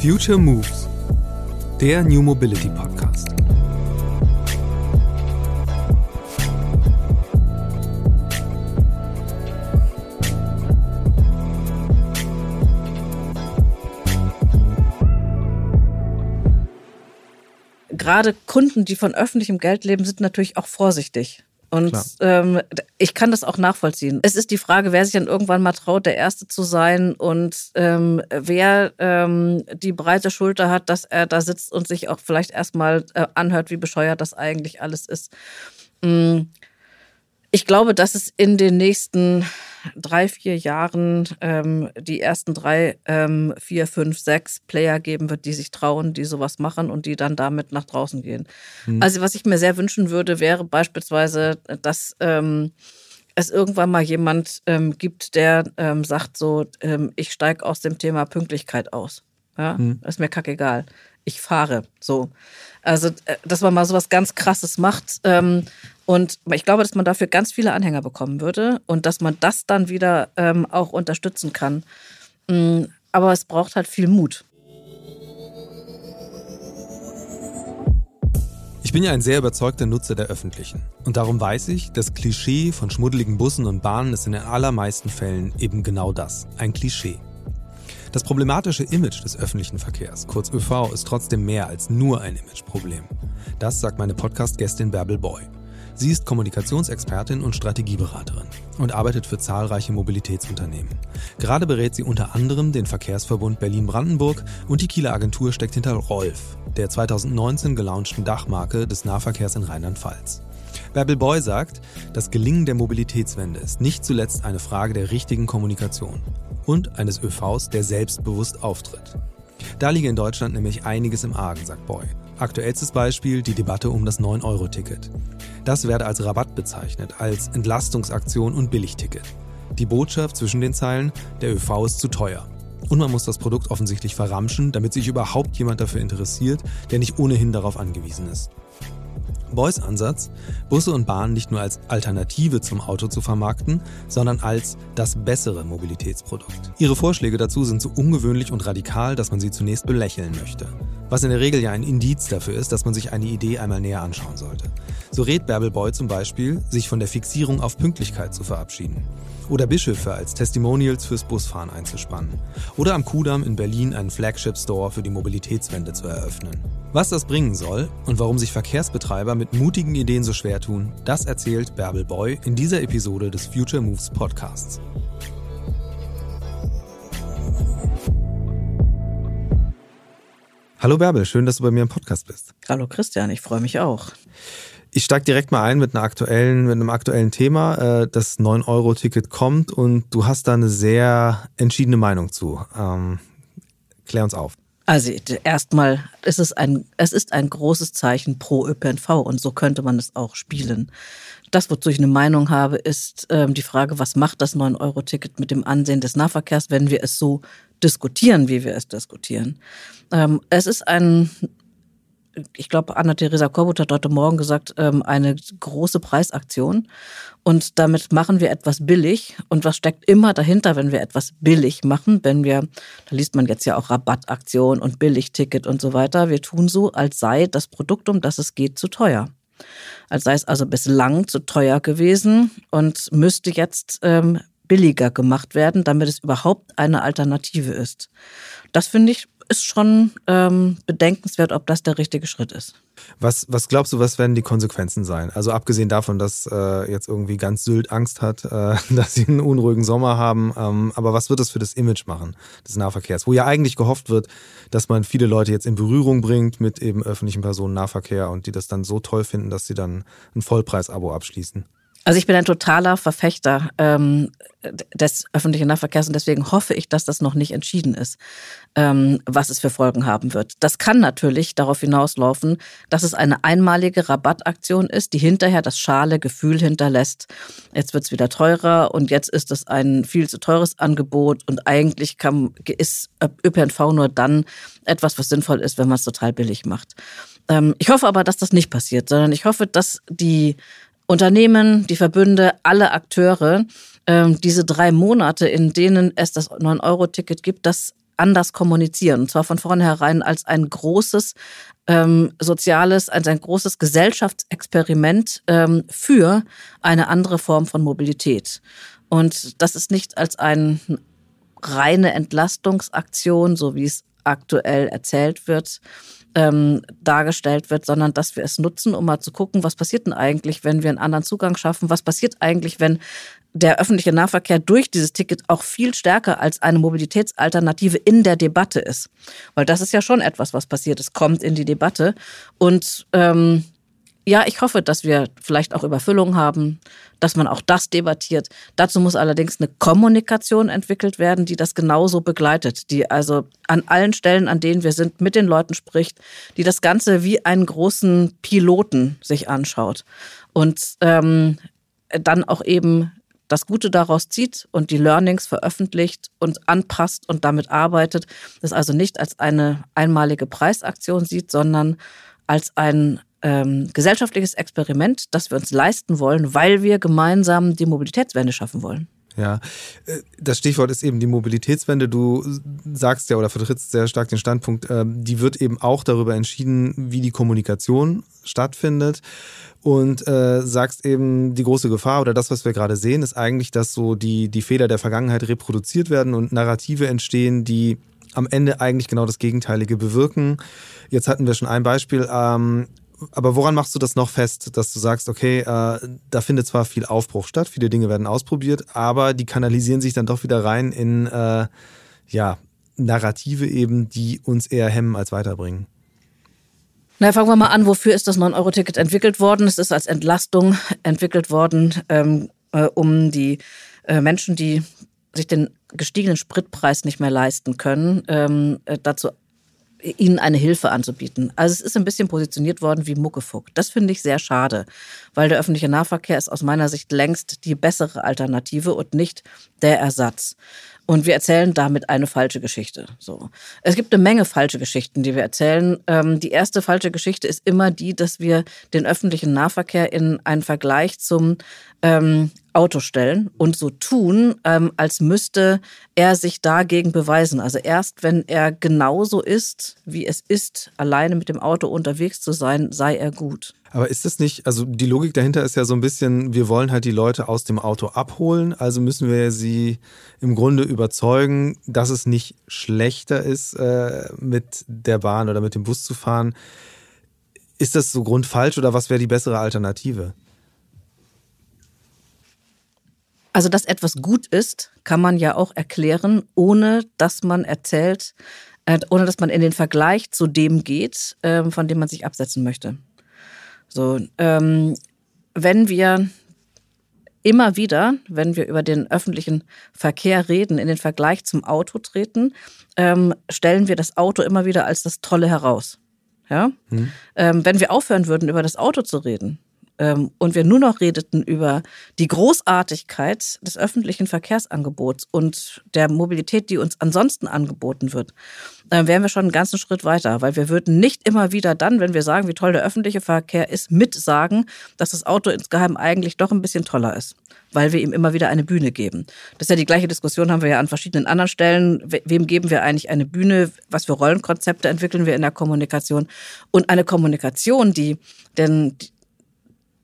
Future Moves, der New Mobility Podcast. Gerade Kunden, die von öffentlichem Geld leben, sind natürlich auch vorsichtig. Und ähm, ich kann das auch nachvollziehen. Es ist die Frage, wer sich dann irgendwann mal traut, der Erste zu sein und ähm, wer ähm, die breite Schulter hat, dass er da sitzt und sich auch vielleicht erstmal äh, anhört, wie bescheuert das eigentlich alles ist. Mm. Ich glaube, dass es in den nächsten drei, vier Jahren ähm, die ersten drei, ähm, vier, fünf, sechs Player geben wird, die sich trauen, die sowas machen und die dann damit nach draußen gehen. Mhm. Also was ich mir sehr wünschen würde, wäre beispielsweise, dass ähm, es irgendwann mal jemand ähm, gibt, der ähm, sagt so, ähm, ich steige aus dem Thema Pünktlichkeit aus. Ja, mhm. ist mir kackegal. Ich fahre so. Also, äh, dass man mal sowas ganz Krasses macht. Ähm, und ich glaube, dass man dafür ganz viele Anhänger bekommen würde und dass man das dann wieder ähm, auch unterstützen kann. Mm, aber es braucht halt viel Mut. Ich bin ja ein sehr überzeugter Nutzer der Öffentlichen. Und darum weiß ich, das Klischee von schmuddeligen Bussen und Bahnen ist in den allermeisten Fällen eben genau das, ein Klischee. Das problematische Image des öffentlichen Verkehrs, kurz ÖV, ist trotzdem mehr als nur ein Imageproblem. Das sagt meine Podcast-Gästin Bärbel Boy. Sie ist Kommunikationsexpertin und Strategieberaterin und arbeitet für zahlreiche Mobilitätsunternehmen. Gerade berät sie unter anderem den Verkehrsverbund Berlin-Brandenburg und die Kieler Agentur steckt hinter Rolf, der 2019 gelaunchten Dachmarke des Nahverkehrs in Rheinland-Pfalz. Bärbel Boy sagt, das Gelingen der Mobilitätswende ist nicht zuletzt eine Frage der richtigen Kommunikation und eines ÖVs, der selbstbewusst auftritt. Da liege in Deutschland nämlich einiges im Argen, sagt Boy. Aktuellstes Beispiel die Debatte um das 9-Euro-Ticket. Das werde als Rabatt bezeichnet, als Entlastungsaktion und Billigticket. Die Botschaft zwischen den Zeilen, der ÖV ist zu teuer. Und man muss das Produkt offensichtlich verramschen, damit sich überhaupt jemand dafür interessiert, der nicht ohnehin darauf angewiesen ist. Boys Ansatz, Busse und Bahnen nicht nur als Alternative zum Auto zu vermarkten, sondern als das bessere Mobilitätsprodukt. Ihre Vorschläge dazu sind so ungewöhnlich und radikal, dass man sie zunächst belächeln möchte. Was in der Regel ja ein Indiz dafür ist, dass man sich eine Idee einmal näher anschauen sollte. So rät Bärbel Boy zum Beispiel, sich von der Fixierung auf Pünktlichkeit zu verabschieden. Oder Bischöfe als Testimonials fürs Busfahren einzuspannen. Oder am Kudamm in Berlin einen Flagship-Store für die Mobilitätswende zu eröffnen. Was das bringen soll und warum sich Verkehrsbetreiber mit mutigen Ideen so schwer tun, das erzählt Bärbel Boy in dieser Episode des Future Moves Podcasts. Hallo Bärbel, schön, dass du bei mir im Podcast bist. Hallo Christian, ich freue mich auch. Ich steige direkt mal ein mit, einer aktuellen, mit einem aktuellen Thema. Äh, das 9-Euro-Ticket kommt und du hast da eine sehr entschiedene Meinung zu. Ähm, klär uns auf. Also erstmal ist es ein, es ist ein großes Zeichen pro ÖPNV und so könnte man es auch spielen. Das, wozu ich eine Meinung habe, ist ähm, die Frage, was macht das 9-Euro-Ticket mit dem Ansehen des Nahverkehrs, wenn wir es so diskutieren, wie wir es diskutieren. Ähm, es ist ein ich glaube, Anna-Theresa Korbut hat heute Morgen gesagt, ähm, eine große Preisaktion. Und damit machen wir etwas billig. Und was steckt immer dahinter, wenn wir etwas billig machen? Wenn wir, da liest man jetzt ja auch Rabattaktion und Billigticket und so weiter. Wir tun so, als sei das Produkt, um das es geht, zu teuer. Als sei es also bislang zu teuer gewesen und müsste jetzt ähm, billiger gemacht werden, damit es überhaupt eine Alternative ist. Das finde ich ist schon ähm, bedenkenswert, ob das der richtige Schritt ist. Was, was glaubst du, was werden die Konsequenzen sein? Also abgesehen davon, dass äh, jetzt irgendwie ganz Sylt Angst hat, äh, dass sie einen unruhigen Sommer haben, ähm, aber was wird das für das Image machen des Nahverkehrs? Wo ja eigentlich gehofft wird, dass man viele Leute jetzt in Berührung bringt mit eben öffentlichem Personennahverkehr und die das dann so toll finden, dass sie dann ein Vollpreis-Abo abschließen. Also ich bin ein totaler Verfechter ähm, des öffentlichen Nahverkehrs und deswegen hoffe ich, dass das noch nicht entschieden ist, ähm, was es für Folgen haben wird. Das kann natürlich darauf hinauslaufen, dass es eine einmalige Rabattaktion ist, die hinterher das schale Gefühl hinterlässt. Jetzt wird es wieder teurer und jetzt ist es ein viel zu teures Angebot und eigentlich kann, ist ÖPNV nur dann etwas, was sinnvoll ist, wenn man es total billig macht. Ähm, ich hoffe aber, dass das nicht passiert, sondern ich hoffe, dass die Unternehmen, die Verbünde, alle Akteure, ähm, diese drei Monate, in denen es das 9-Euro-Ticket gibt, das anders kommunizieren. Und zwar von vornherein als ein großes ähm, soziales, als ein großes Gesellschaftsexperiment ähm, für eine andere Form von Mobilität. Und das ist nicht als eine reine Entlastungsaktion, so wie es aktuell erzählt wird, ähm, dargestellt wird, sondern dass wir es nutzen, um mal zu gucken, was passiert denn eigentlich, wenn wir einen anderen Zugang schaffen? Was passiert eigentlich, wenn der öffentliche Nahverkehr durch dieses Ticket auch viel stärker als eine Mobilitätsalternative in der Debatte ist? Weil das ist ja schon etwas, was passiert. Es kommt in die Debatte und ähm, ja, ich hoffe, dass wir vielleicht auch Überfüllung haben, dass man auch das debattiert. Dazu muss allerdings eine Kommunikation entwickelt werden, die das genauso begleitet, die also an allen Stellen, an denen wir sind, mit den Leuten spricht, die das Ganze wie einen großen Piloten sich anschaut und ähm, dann auch eben das Gute daraus zieht und die Learnings veröffentlicht und anpasst und damit arbeitet. Das also nicht als eine einmalige Preisaktion sieht, sondern als ein ähm, gesellschaftliches Experiment, das wir uns leisten wollen, weil wir gemeinsam die Mobilitätswende schaffen wollen. Ja, äh, das Stichwort ist eben die Mobilitätswende. Du sagst ja oder vertrittst sehr stark den Standpunkt, ähm, die wird eben auch darüber entschieden, wie die Kommunikation stattfindet. Und äh, sagst eben, die große Gefahr oder das, was wir gerade sehen, ist eigentlich, dass so die, die Fehler der Vergangenheit reproduziert werden und Narrative entstehen, die am Ende eigentlich genau das Gegenteilige bewirken. Jetzt hatten wir schon ein Beispiel. Ähm, aber woran machst du das noch fest, dass du sagst, okay, äh, da findet zwar viel Aufbruch statt, viele Dinge werden ausprobiert, aber die kanalisieren sich dann doch wieder rein in äh, ja, Narrative eben, die uns eher hemmen als weiterbringen? Na, fangen wir mal an, wofür ist das 9-Euro-Ticket entwickelt worden? Es ist als Entlastung entwickelt worden, ähm, äh, um die äh, Menschen, die sich den gestiegenen Spritpreis nicht mehr leisten können, ähm, äh, dazu ihnen eine Hilfe anzubieten. Also es ist ein bisschen positioniert worden wie Muckefuck. Das finde ich sehr schade, weil der öffentliche Nahverkehr ist aus meiner Sicht längst die bessere Alternative und nicht der Ersatz. Und wir erzählen damit eine falsche Geschichte. So. Es gibt eine Menge falsche Geschichten, die wir erzählen. Ähm, die erste falsche Geschichte ist immer die, dass wir den öffentlichen Nahverkehr in einen Vergleich zum ähm, Auto stellen und so tun, ähm, als müsste er sich dagegen beweisen. Also erst wenn er genauso ist, wie es ist, alleine mit dem Auto unterwegs zu sein, sei er gut. Aber ist das nicht, also die Logik dahinter ist ja so ein bisschen, wir wollen halt die Leute aus dem Auto abholen, also müssen wir sie im Grunde überzeugen, dass es nicht schlechter ist, äh, mit der Bahn oder mit dem Bus zu fahren. Ist das so grundfalsch oder was wäre die bessere Alternative? Also, dass etwas gut ist, kann man ja auch erklären, ohne dass man erzählt, äh, ohne dass man in den Vergleich zu dem geht, äh, von dem man sich absetzen möchte. So, ähm, wenn wir immer wieder, wenn wir über den öffentlichen Verkehr reden, in den Vergleich zum Auto treten, ähm, stellen wir das Auto immer wieder als das Tolle heraus. Ja? Hm. Ähm, wenn wir aufhören würden, über das Auto zu reden, und wir nur noch redeten über die Großartigkeit des öffentlichen Verkehrsangebots und der Mobilität, die uns ansonsten angeboten wird, dann wären wir schon einen ganzen Schritt weiter, weil wir würden nicht immer wieder dann, wenn wir sagen, wie toll der öffentliche Verkehr ist, mitsagen, dass das Auto insgeheim eigentlich doch ein bisschen toller ist, weil wir ihm immer wieder eine Bühne geben. Das ist ja die gleiche Diskussion, haben wir ja an verschiedenen anderen Stellen. Wem geben wir eigentlich eine Bühne? Was für Rollenkonzepte entwickeln wir in der Kommunikation? Und eine Kommunikation, die denn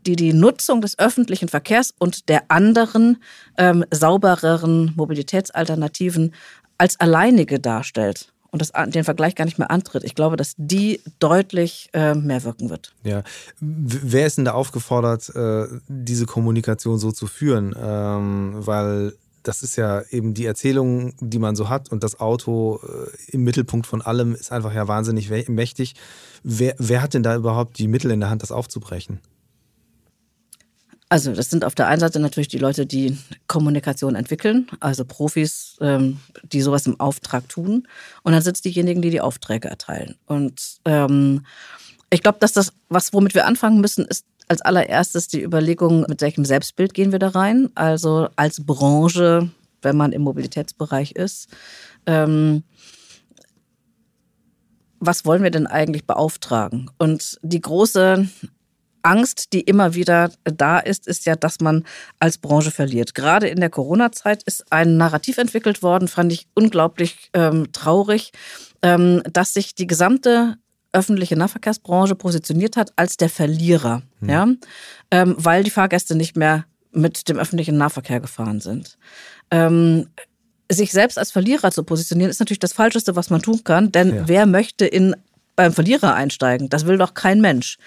die die Nutzung des öffentlichen Verkehrs und der anderen ähm, saubereren Mobilitätsalternativen als alleinige darstellt und das, den Vergleich gar nicht mehr antritt. Ich glaube, dass die deutlich äh, mehr wirken wird. Ja. Wer ist denn da aufgefordert, äh, diese Kommunikation so zu führen? Ähm, weil das ist ja eben die Erzählung, die man so hat und das Auto äh, im Mittelpunkt von allem ist einfach ja wahnsinnig mächtig. Wer, wer hat denn da überhaupt die Mittel in der Hand, das aufzubrechen? Also das sind auf der einen Seite natürlich die Leute, die Kommunikation entwickeln, also Profis, ähm, die sowas im Auftrag tun. Und dann sind es diejenigen, die die Aufträge erteilen. Und ähm, ich glaube, dass das, was womit wir anfangen müssen, ist als allererstes die Überlegung, mit welchem Selbstbild gehen wir da rein. Also als Branche, wenn man im Mobilitätsbereich ist. Ähm, was wollen wir denn eigentlich beauftragen? Und die große Angst, die immer wieder da ist, ist ja, dass man als Branche verliert. Gerade in der Corona-Zeit ist ein Narrativ entwickelt worden, fand ich unglaublich ähm, traurig, ähm, dass sich die gesamte öffentliche Nahverkehrsbranche positioniert hat als der Verlierer, hm. ja, ähm, weil die Fahrgäste nicht mehr mit dem öffentlichen Nahverkehr gefahren sind. Ähm, sich selbst als Verlierer zu positionieren, ist natürlich das Falscheste, was man tun kann, denn ja. wer möchte in beim Verlierer einsteigen? Das will doch kein Mensch.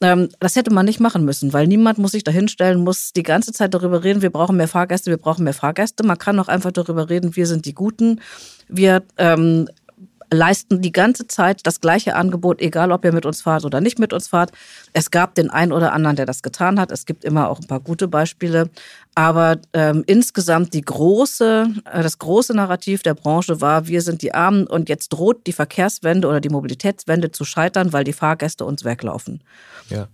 Ähm, das hätte man nicht machen müssen, weil niemand muss sich da hinstellen, muss die ganze Zeit darüber reden, wir brauchen mehr Fahrgäste, wir brauchen mehr Fahrgäste. Man kann auch einfach darüber reden, wir sind die Guten. Wir ähm, leisten die ganze Zeit das gleiche Angebot, egal ob ihr mit uns fahrt oder nicht mit uns fahrt. Es gab den einen oder anderen, der das getan hat. Es gibt immer auch ein paar gute Beispiele. Aber ähm, insgesamt die große, äh, das große Narrativ der Branche war, wir sind die Armen und jetzt droht die Verkehrswende oder die Mobilitätswende zu scheitern, weil die Fahrgäste uns weglaufen. Ja.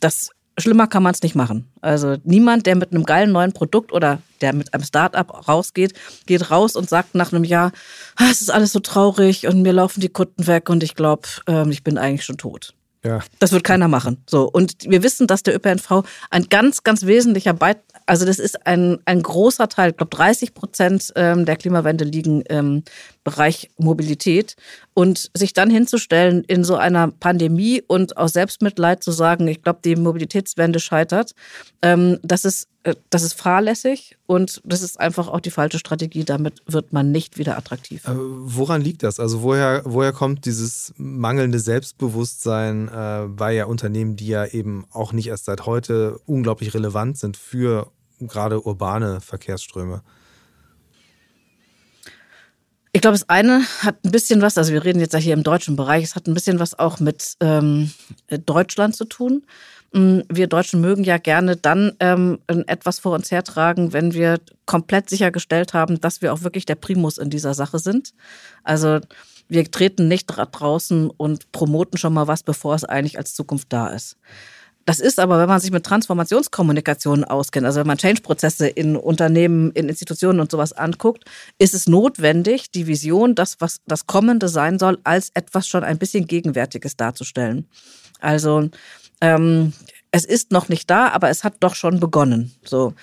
Das schlimmer kann man es nicht machen. Also niemand, der mit einem geilen neuen Produkt oder der mit einem Startup rausgeht, geht raus und sagt nach einem Jahr, ah, es ist alles so traurig und mir laufen die Kunden weg und ich glaube, ähm, ich bin eigentlich schon tot. Ja. Das wird keiner machen. So. Und wir wissen, dass der ÖPNV ein ganz, ganz wesentlicher Beitrag, also das ist ein, ein großer Teil, ich glaube 30 Prozent ähm, der Klimawende liegen im Bereich Mobilität. Und sich dann hinzustellen in so einer Pandemie und aus Selbstmitleid zu sagen, ich glaube, die Mobilitätswende scheitert, ähm, das ist äh, das ist fahrlässig und das ist einfach auch die falsche Strategie. Damit wird man nicht wieder attraktiv. Äh, woran liegt das? Also woher, woher kommt dieses mangelnde Selbstbewusstsein äh, bei ja Unternehmen, die ja eben auch nicht erst seit heute unglaublich relevant sind für gerade urbane Verkehrsströme? Ich glaube, das eine hat ein bisschen was, also wir reden jetzt ja hier im deutschen Bereich, es hat ein bisschen was auch mit ähm, Deutschland zu tun. Mm, wir Deutschen mögen ja gerne dann ähm, etwas vor uns hertragen, wenn wir komplett sichergestellt haben, dass wir auch wirklich der Primus in dieser Sache sind. Also wir treten nicht draußen und promoten schon mal was, bevor es eigentlich als Zukunft da ist. Das ist aber, wenn man sich mit Transformationskommunikation auskennt, also wenn man Change-Prozesse in Unternehmen, in Institutionen und sowas anguckt, ist es notwendig, die Vision, das, was das Kommende sein soll, als etwas schon ein bisschen Gegenwärtiges darzustellen. Also ähm, es ist noch nicht da, aber es hat doch schon begonnen. So.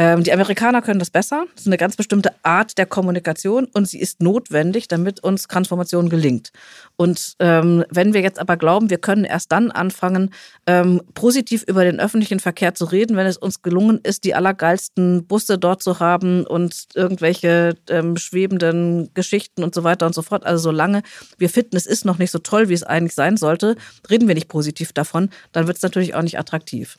Ähm, die Amerikaner können das besser. Das ist eine ganz bestimmte Art der Kommunikation und sie ist notwendig, damit uns Transformation gelingt. Und ähm, wenn wir jetzt aber glauben, wir können erst dann anfangen, ähm, positiv über den öffentlichen Verkehr zu reden, wenn es uns gelungen ist, die allergeilsten Busse dort zu haben und irgendwelche ähm, schwebenden Geschichten und so weiter und so fort. Also solange wir finden, es ist noch nicht so toll, wie es eigentlich sein sollte, reden wir nicht positiv davon, dann wird es natürlich auch nicht attraktiv.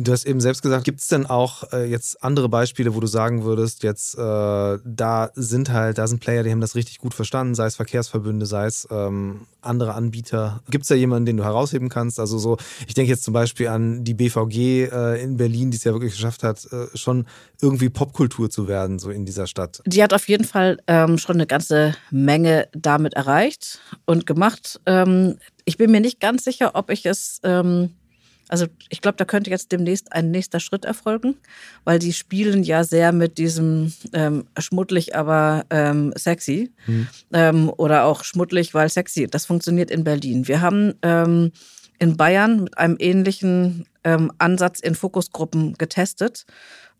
Du hast eben selbst gesagt, gibt es denn auch äh, jetzt andere Beispiele, wo du sagen würdest, jetzt äh, da sind halt, da sind Player, die haben das richtig gut verstanden, sei es Verkehrsverbünde, sei es ähm, andere Anbieter. Gibt es da jemanden, den du herausheben kannst? Also so, ich denke jetzt zum Beispiel an die BVG äh, in Berlin, die es ja wirklich geschafft hat, äh, schon irgendwie Popkultur zu werden, so in dieser Stadt. Die hat auf jeden Fall ähm, schon eine ganze Menge damit erreicht und gemacht. Ähm, ich bin mir nicht ganz sicher, ob ich es ähm, also ich glaube, da könnte jetzt demnächst ein nächster Schritt erfolgen, weil die spielen ja sehr mit diesem ähm, schmuddelig, aber ähm, sexy mhm. ähm, oder auch schmuddelig, weil sexy. Das funktioniert in Berlin. Wir haben ähm, in Bayern mit einem ähnlichen ähm, Ansatz in Fokusgruppen getestet.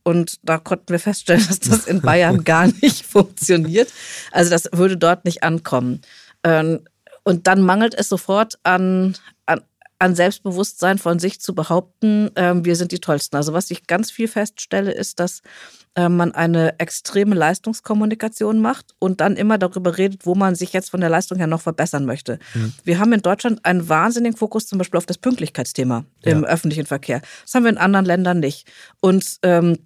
Und da konnten wir feststellen, dass das in Bayern gar nicht funktioniert. Also das würde dort nicht ankommen. Ähm, und dann mangelt es sofort an, an, Selbstbewusstsein von sich zu behaupten, äh, wir sind die Tollsten. Also was ich ganz viel feststelle, ist, dass äh, man eine extreme Leistungskommunikation macht und dann immer darüber redet, wo man sich jetzt von der Leistung her noch verbessern möchte. Mhm. Wir haben in Deutschland einen wahnsinnigen Fokus zum Beispiel auf das Pünktlichkeitsthema ja. im öffentlichen Verkehr. Das haben wir in anderen Ländern nicht. Und ähm,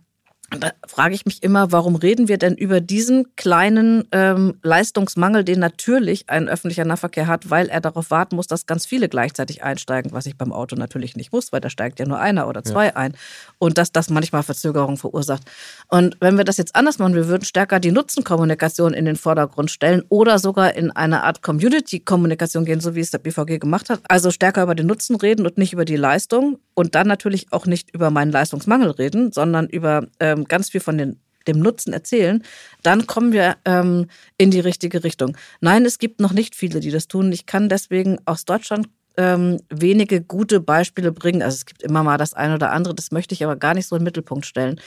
da frage ich mich immer, warum reden wir denn über diesen kleinen ähm, Leistungsmangel, den natürlich ein öffentlicher Nahverkehr hat, weil er darauf warten muss, dass ganz viele gleichzeitig einsteigen, was ich beim Auto natürlich nicht muss, weil da steigt ja nur einer oder zwei ja. ein. Und dass das manchmal Verzögerungen verursacht. Und wenn wir das jetzt anders machen, wir würden stärker die Nutzenkommunikation in den Vordergrund stellen oder sogar in eine Art Community-Kommunikation gehen, so wie es der BVG gemacht hat. Also stärker über den Nutzen reden und nicht über die Leistung und dann natürlich auch nicht über meinen Leistungsmangel reden, sondern über ähm, ganz viel von den dem Nutzen erzählen, dann kommen wir ähm, in die richtige Richtung. Nein, es gibt noch nicht viele, die das tun. Ich kann deswegen aus Deutschland ähm, wenige gute Beispiele bringen. Also es gibt immer mal das eine oder andere, das möchte ich aber gar nicht so in den Mittelpunkt stellen.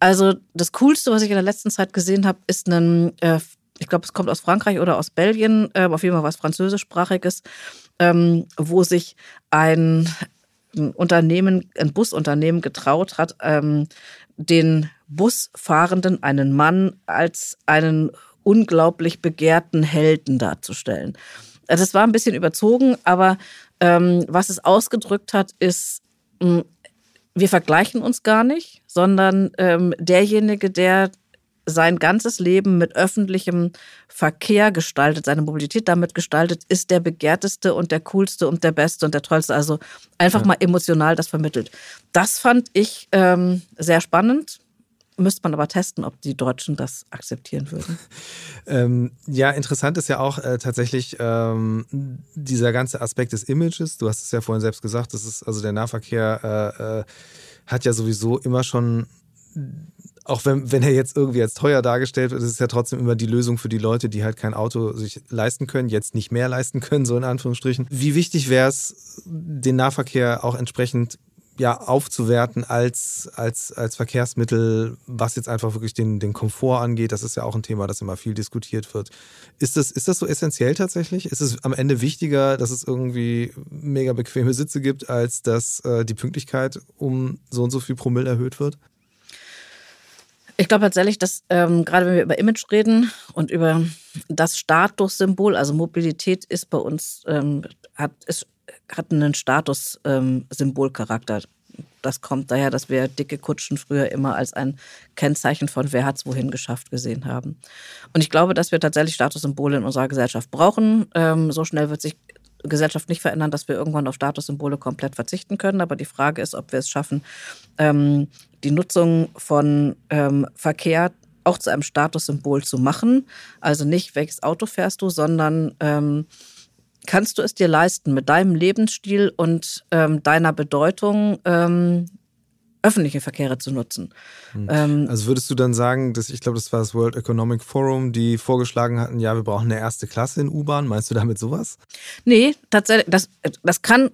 Also das Coolste, was ich in der letzten Zeit gesehen habe, ist ein, äh, ich glaube, es kommt aus Frankreich oder aus Belgien, äh, auf jeden Fall was französischsprachiges, ähm, wo sich ein, ein Unternehmen, ein Busunternehmen getraut hat, ähm, den Busfahrenden, einen Mann, als einen unglaublich begehrten Helden darzustellen. Also es war ein bisschen überzogen, aber ähm, was es ausgedrückt hat, ist, mh, hm, wir vergleichen uns gar nicht, sondern ähm, derjenige, der sein ganzes Leben mit öffentlichem Verkehr gestaltet, seine Mobilität damit gestaltet, ist der begehrteste und der coolste und der beste und der tollste. Also einfach ja. mal emotional das vermittelt. Das fand ich ähm, sehr spannend. Müsste man aber testen, ob die Deutschen das akzeptieren würden. ähm, ja, interessant ist ja auch äh, tatsächlich ähm, dieser ganze Aspekt des Images. Du hast es ja vorhin selbst gesagt, das ist also der Nahverkehr äh, äh, hat ja sowieso immer schon auch wenn, wenn er jetzt irgendwie als teuer dargestellt wird, ist es ja trotzdem immer die Lösung für die Leute, die halt kein Auto sich leisten können, jetzt nicht mehr leisten können, so in Anführungsstrichen. Wie wichtig wäre es, den Nahverkehr auch entsprechend ja, aufzuwerten als, als, als Verkehrsmittel, was jetzt einfach wirklich den, den Komfort angeht. Das ist ja auch ein Thema, das immer viel diskutiert wird. Ist das, ist das so essentiell tatsächlich? Ist es am Ende wichtiger, dass es irgendwie mega bequeme Sitze gibt, als dass äh, die Pünktlichkeit um so und so viel Promille erhöht wird? Ich glaube tatsächlich, dass ähm, gerade wenn wir über Image reden und über das Statussymbol, also Mobilität ist bei uns, ähm, hat, ist hatten einen Status-Symbolcharakter. Ähm, das kommt daher, dass wir dicke Kutschen früher immer als ein Kennzeichen von wer hat's wohin geschafft gesehen haben. Und ich glaube, dass wir tatsächlich Statussymbole in unserer Gesellschaft brauchen. Ähm, so schnell wird sich Gesellschaft nicht verändern, dass wir irgendwann auf Statussymbole komplett verzichten können. Aber die Frage ist, ob wir es schaffen, ähm, die Nutzung von Verkehr auch zu einem Statussymbol zu machen. Also nicht, welches Auto fährst du, sondern kannst du es dir leisten, mit deinem Lebensstil und ähm, deiner Bedeutung ähm, öffentliche Verkehre zu nutzen. Hm. Ähm, also würdest du dann sagen, dass ich glaube, das war das World Economic Forum, die vorgeschlagen hatten, ja, wir brauchen eine erste Klasse in U-Bahn. Meinst du damit sowas? Nee, tatsächlich, das, das kann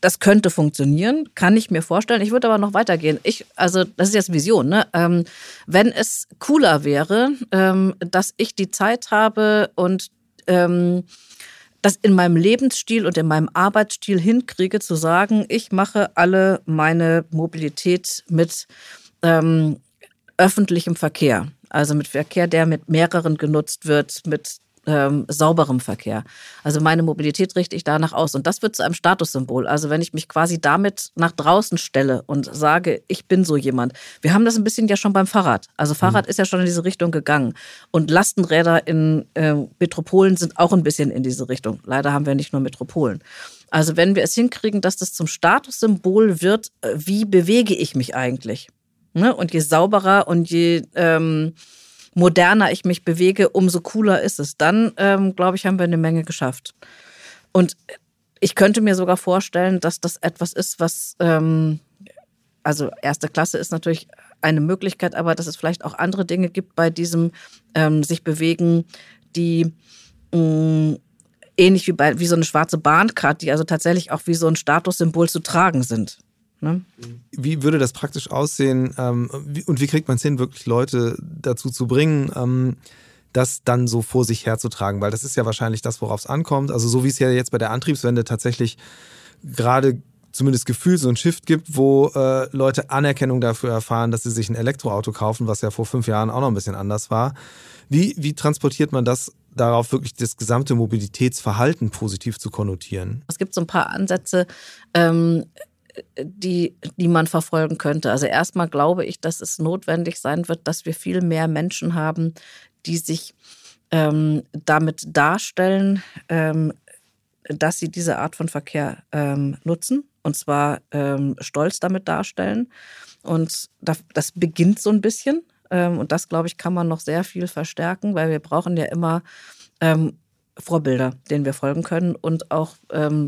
das könnte funktionieren, kann ich mir vorstellen. Ich würde aber noch weitergehen. Ich, also das ist jetzt Vision. Ne? Ähm, wenn es cooler wäre, ähm, dass ich die Zeit habe und ähm, das in meinem Lebensstil und in meinem Arbeitsstil hinkriege, zu sagen, ich mache alle meine Mobilität mit ähm, öffentlichem Verkehr. Also mit Verkehr, der mit mehreren genutzt wird, mit ähm, sauberem Verkehr. Also meine Mobilität richte ich danach aus. Und das wird zu einem Statussymbol. Also wenn ich mich quasi damit nach draußen stelle und sage, ich bin so jemand. Wir haben das ein bisschen ja schon beim Fahrrad. Also Fahrrad mhm. ist ja schon in diese Richtung gegangen. Und Lastenräder in äh, Metropolen sind auch ein bisschen in diese Richtung. Leider haben wir nicht nur Metropolen. Also wenn wir es hinkriegen, dass das zum Statussymbol wird, äh, wie bewege ich mich eigentlich? Ne? Und je sauberer und je ähm, moderner ich mich bewege, umso cooler ist es. Dann, ähm, glaube ich, haben wir eine Menge geschafft. Und ich könnte mir sogar vorstellen, dass das etwas ist, was, ähm, also erste Klasse ist natürlich eine Möglichkeit, aber dass es vielleicht auch andere Dinge gibt bei diesem ähm, sich bewegen, die mh, mm, ähnlich wie bei wie so eine schwarze Bahncard, die also tatsächlich auch wie so ein Statussymbol zu tragen sind. Ne? Wie würde das praktisch aussehen ähm, wie, und wie kriegt man es hin, wirklich Leute dazu zu bringen, ähm, das dann so vor sich herzutragen? Weil das ist ja wahrscheinlich das, worauf es ankommt. Also so wie es ja jetzt bei der Antriebswende tatsächlich gerade zumindest Gefühl so ein Shift gibt, wo äh, Leute Anerkennung dafür erfahren, dass sie sich ein Elektroauto kaufen, was ja vor fünf Jahren auch noch ein bisschen anders war. Wie, wie transportiert man das darauf, wirklich das gesamte Mobilitätsverhalten positiv zu konnotieren? Es gibt so ein paar Ansätze. Ähm die, die man verfolgen könnte. Also erstmal glaube ich, dass es notwendig sein wird, dass wir viel mehr Menschen haben, die sich ähm, damit darstellen, ähm, dass sie diese Art von Verkehr ähm, nutzen und zwar ähm, stolz damit darstellen. Und das, das beginnt so ein bisschen. Ähm, und das, glaube ich, kann man noch sehr viel verstärken, weil wir brauchen ja immer ähm, Vorbilder, denen wir folgen können und auch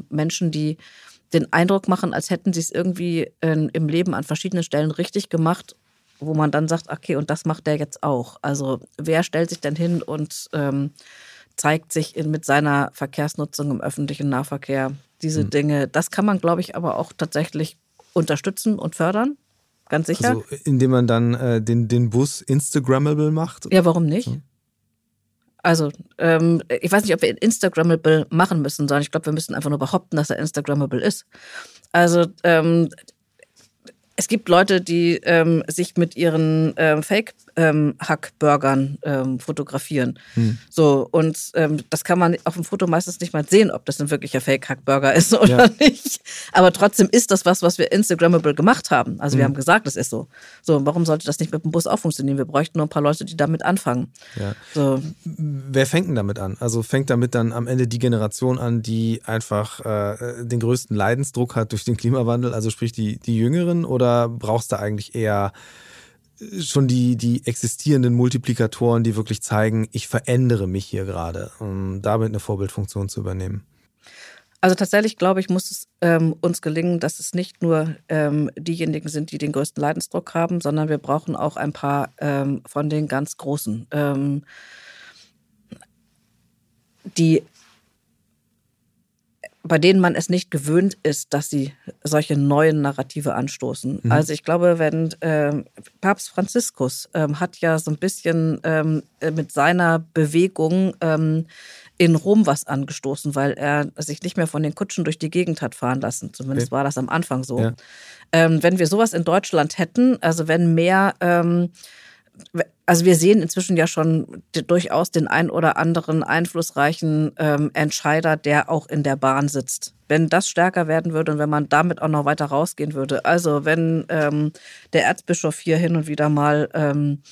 Menschen, die den Eindruck machen, als hätten sie es irgendwie äh, im Leben an verschiedenen Stellen richtig gemacht, wo man dann sagt, okay, und das macht der jetzt auch. Also wer stellt sich denn hin und ähm, zeigt sich in, mit seiner Verkehrsnutzung im öffentlichen Nahverkehr. Diese mhm. Dinge, das kann man, glaube ich, aber auch tatsächlich unterstützen und fördern. Ganz sicher. Also, indem man dann äh, den, den Bus Instagrammable macht? Ja, warum nicht? Mhm. Also, ähm, ich weiß nicht, ob wir Instagrammable machen müssen, sondern ich glaube, wir müssen einfach nur behaupten, dass er Instagrammable ist. Also, ähm, es gibt Leute, die ähm, sich mit ihren ähm, Fake-Hack-Burgern ähm, fotografieren. Hm. So, und ähm, das kann man auf dem Foto meistens nicht mal sehen, ob das ein wirklicher Fake-Hack-Burger ist oder ja. nicht. Aber trotzdem ist das was, was wir Instagrammable gemacht haben. Also hm. wir haben gesagt, es ist so. So, warum sollte das nicht mit dem Bus auch funktionieren? Wir bräuchten nur ein paar Leute, die damit anfangen. Ja. So. Wer fängt denn damit an? Also fängt damit dann am Ende die Generation an, die einfach äh, den größten Leidensdruck hat durch den Klimawandel, also sprich die, die Jüngeren oder brauchst du eigentlich eher schon die, die existierenden Multiplikatoren, die wirklich zeigen, ich verändere mich hier gerade, um damit eine Vorbildfunktion zu übernehmen? Also tatsächlich glaube ich, muss es ähm, uns gelingen, dass es nicht nur ähm, diejenigen sind, die den größten Leidensdruck haben, sondern wir brauchen auch ein paar ähm, von den ganz Großen, ähm, die bei denen man es nicht gewöhnt ist, dass sie solche neuen Narrative anstoßen. Mhm. Also ich glaube, wenn äh, Papst Franziskus ähm, hat ja so ein bisschen ähm, mit seiner Bewegung ähm, in Rom was angestoßen, weil er sich nicht mehr von den Kutschen durch die Gegend hat fahren lassen. Zumindest okay. war das am Anfang so. Ja. Ähm, wenn wir sowas in Deutschland hätten, also wenn mehr ähm, also wir sehen inzwischen ja schon durchaus den ein oder anderen einflussreichen ähm, Entscheider, der auch in der Bahn sitzt. Wenn das stärker werden würde und wenn man damit auch noch weiter rausgehen würde, also wenn ähm, der Erzbischof hier hin und wieder mal ähm,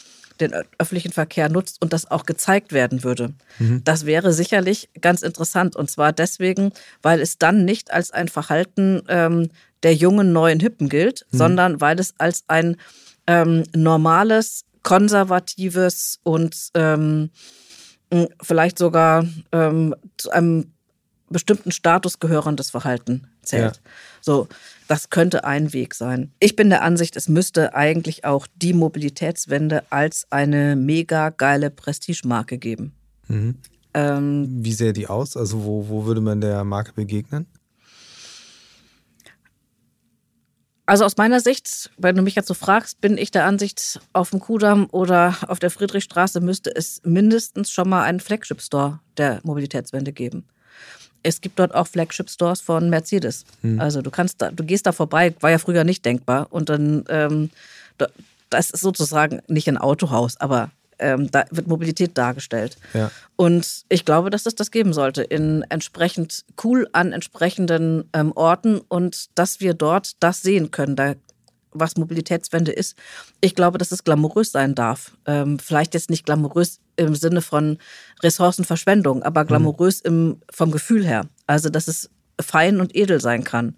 den öffentlichen Verkehr nutzt und das auch gezeigt werden würde. Mhm. Das wäre sicherlich ganz interessant. Und zwar deswegen, weil es dann nicht als ein Verhalten ähm, der jungen neuen Hippen gilt, mhm. sondern weil es als ein ähm, normales konservatives und ähm, vielleicht sogar ähm, zu einem bestimmten Status gehörendes Verhalten zählt. Ja. So, das könnte ein Weg sein. Ich bin der Ansicht, es müsste eigentlich auch die Mobilitätswende als eine mega geile Prestigemarke geben. Mhm. Ähm, Wie sähe die aus? Also wo, wo würde man der Marke begegnen? Also aus meiner Sicht, wenn du mich jetzt so fragst, bin ich der Ansicht, auf dem Kudamm oder auf der Friedrichstraße müsste es mindestens schon mal einen Flagship-Store der Mobilitätswende geben. Es gibt dort auch Flagship-Stores von Mercedes. Hm. Also du kannst da, du gehst da vorbei, war ja früher nicht denkbar. Und dann, ähm, das ist sozusagen nicht ein Autohaus, aber ähm, da wird Mobilität dargestellt. Ja. Und ich glaube, dass es das geben sollte in entsprechend cool an entsprechenden ähm, Orten und dass wir dort das sehen können, da, was Mobilitätswende ist. Ich glaube, dass es glamourös sein darf. Ähm, vielleicht jetzt nicht glamourös im Sinne von Ressourcenverschwendung, aber mhm. glamourös im, vom Gefühl her. Also, dass es fein und edel sein kann.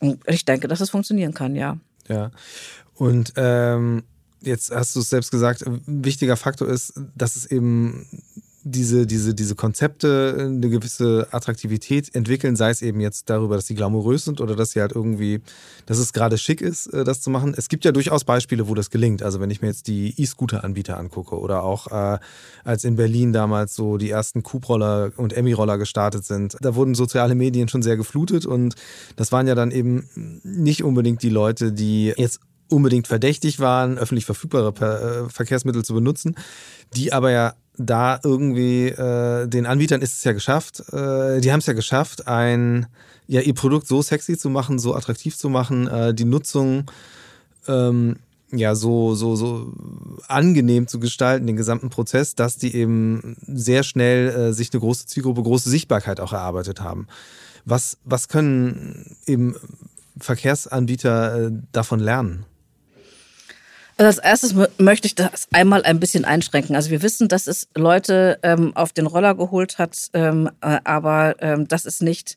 Und ich denke, dass es funktionieren kann, ja. Ja. Und ähm jetzt hast du es selbst gesagt, ein wichtiger Faktor ist, dass es eben diese, diese, diese Konzepte eine gewisse Attraktivität entwickeln, sei es eben jetzt darüber, dass sie glamourös sind oder dass sie halt irgendwie, dass es gerade schick ist, äh, das zu machen. Es gibt ja durchaus Beispiele, wo das gelingt. Also wenn ich mir jetzt die E-Scooter-Anbieter angucke oder auch äh, als in Berlin damals so die ersten Coop-Roller und Emmy-Roller gestartet sind, da wurden soziale Medien schon sehr geflutet und das waren ja dann eben nicht unbedingt die Leute, die jetzt unbedingt verdächtig waren, öffentlich verfügbare äh, Verkehrsmittel zu benutzen, die aber ja da irgendwie äh, den Anbietern ist es ja geschafft, äh, die haben es ja geschafft, ein ja ihr Produkt so sexy zu machen, so attraktiv zu machen, äh, die Nutzung ähm, ja so so so angenehm zu gestalten, den gesamten Prozess, dass die eben sehr schnell äh, sich eine große Zielgruppe, große Sichtbarkeit auch erarbeitet haben. Was was können eben Verkehrsanbieter äh, davon lernen? Also als erstes möchte ich das einmal ein bisschen einschränken. Also wir wissen, dass es Leute ähm, auf den Roller geholt hat, ähm, äh, aber ähm, das ist nicht,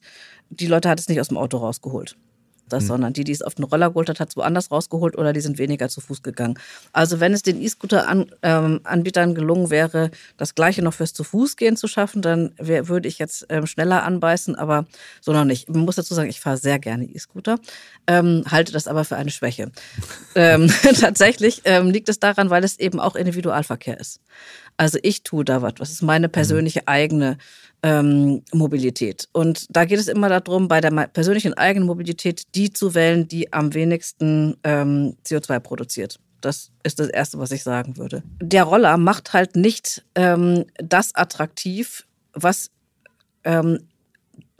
die Leute hat es nicht aus dem Auto rausgeholt. Das, mhm. sondern die, die es auf den Roller geholt hat, hat es woanders rausgeholt oder die sind weniger zu Fuß gegangen. Also wenn es den E-Scooter-Anbietern ähm, gelungen wäre, das Gleiche noch fürs zu Fuß gehen zu schaffen, dann wär, würde ich jetzt ähm, schneller anbeißen, aber so noch nicht. Man muss dazu sagen, ich fahre sehr gerne E-Scooter, ähm, halte das aber für eine Schwäche. Ähm, tatsächlich ähm, liegt es daran, weil es eben auch Individualverkehr ist. Also ich tue da was. Was ist meine persönliche eigene ähm, Mobilität? Und da geht es immer darum, bei der persönlichen eigenen Mobilität die zu wählen, die am wenigsten ähm, CO2 produziert. Das ist das Erste, was ich sagen würde. Der Roller macht halt nicht ähm, das attraktiv, was ähm,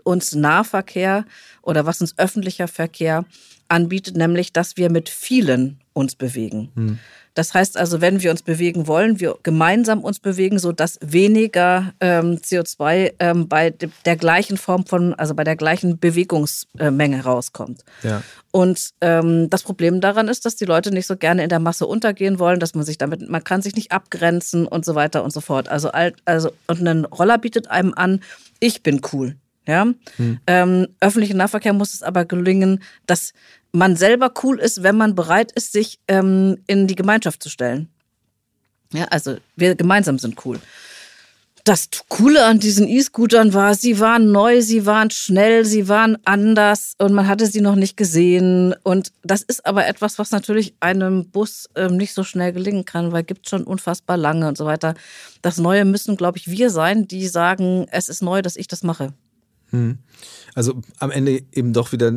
uns Nahverkehr oder was uns öffentlicher Verkehr anbietet, nämlich dass wir mit vielen uns bewegen. Hm. Das heißt also, wenn wir uns bewegen wollen, wir gemeinsam uns bewegen, sodass weniger ähm, CO2 ähm, bei der gleichen Form von, also bei der gleichen Bewegungsmenge rauskommt. Ja. Und ähm, das Problem daran ist, dass die Leute nicht so gerne in der Masse untergehen wollen, dass man sich damit, man kann sich nicht abgrenzen und so weiter und so fort. Also, also und ein Roller bietet einem an, ich bin cool. Ja? Hm. Ähm, öffentlichen Nahverkehr muss es aber gelingen, dass man selber cool ist, wenn man bereit ist, sich ähm, in die Gemeinschaft zu stellen. Ja, also wir gemeinsam sind cool. Das Coole an diesen E-Scootern war, sie waren neu, sie waren schnell, sie waren anders und man hatte sie noch nicht gesehen. Und das ist aber etwas, was natürlich einem Bus ähm, nicht so schnell gelingen kann, weil es gibt schon unfassbar lange und so weiter. Das Neue müssen, glaube ich, wir sein, die sagen, es ist neu, dass ich das mache. Hm. Also am Ende eben doch wieder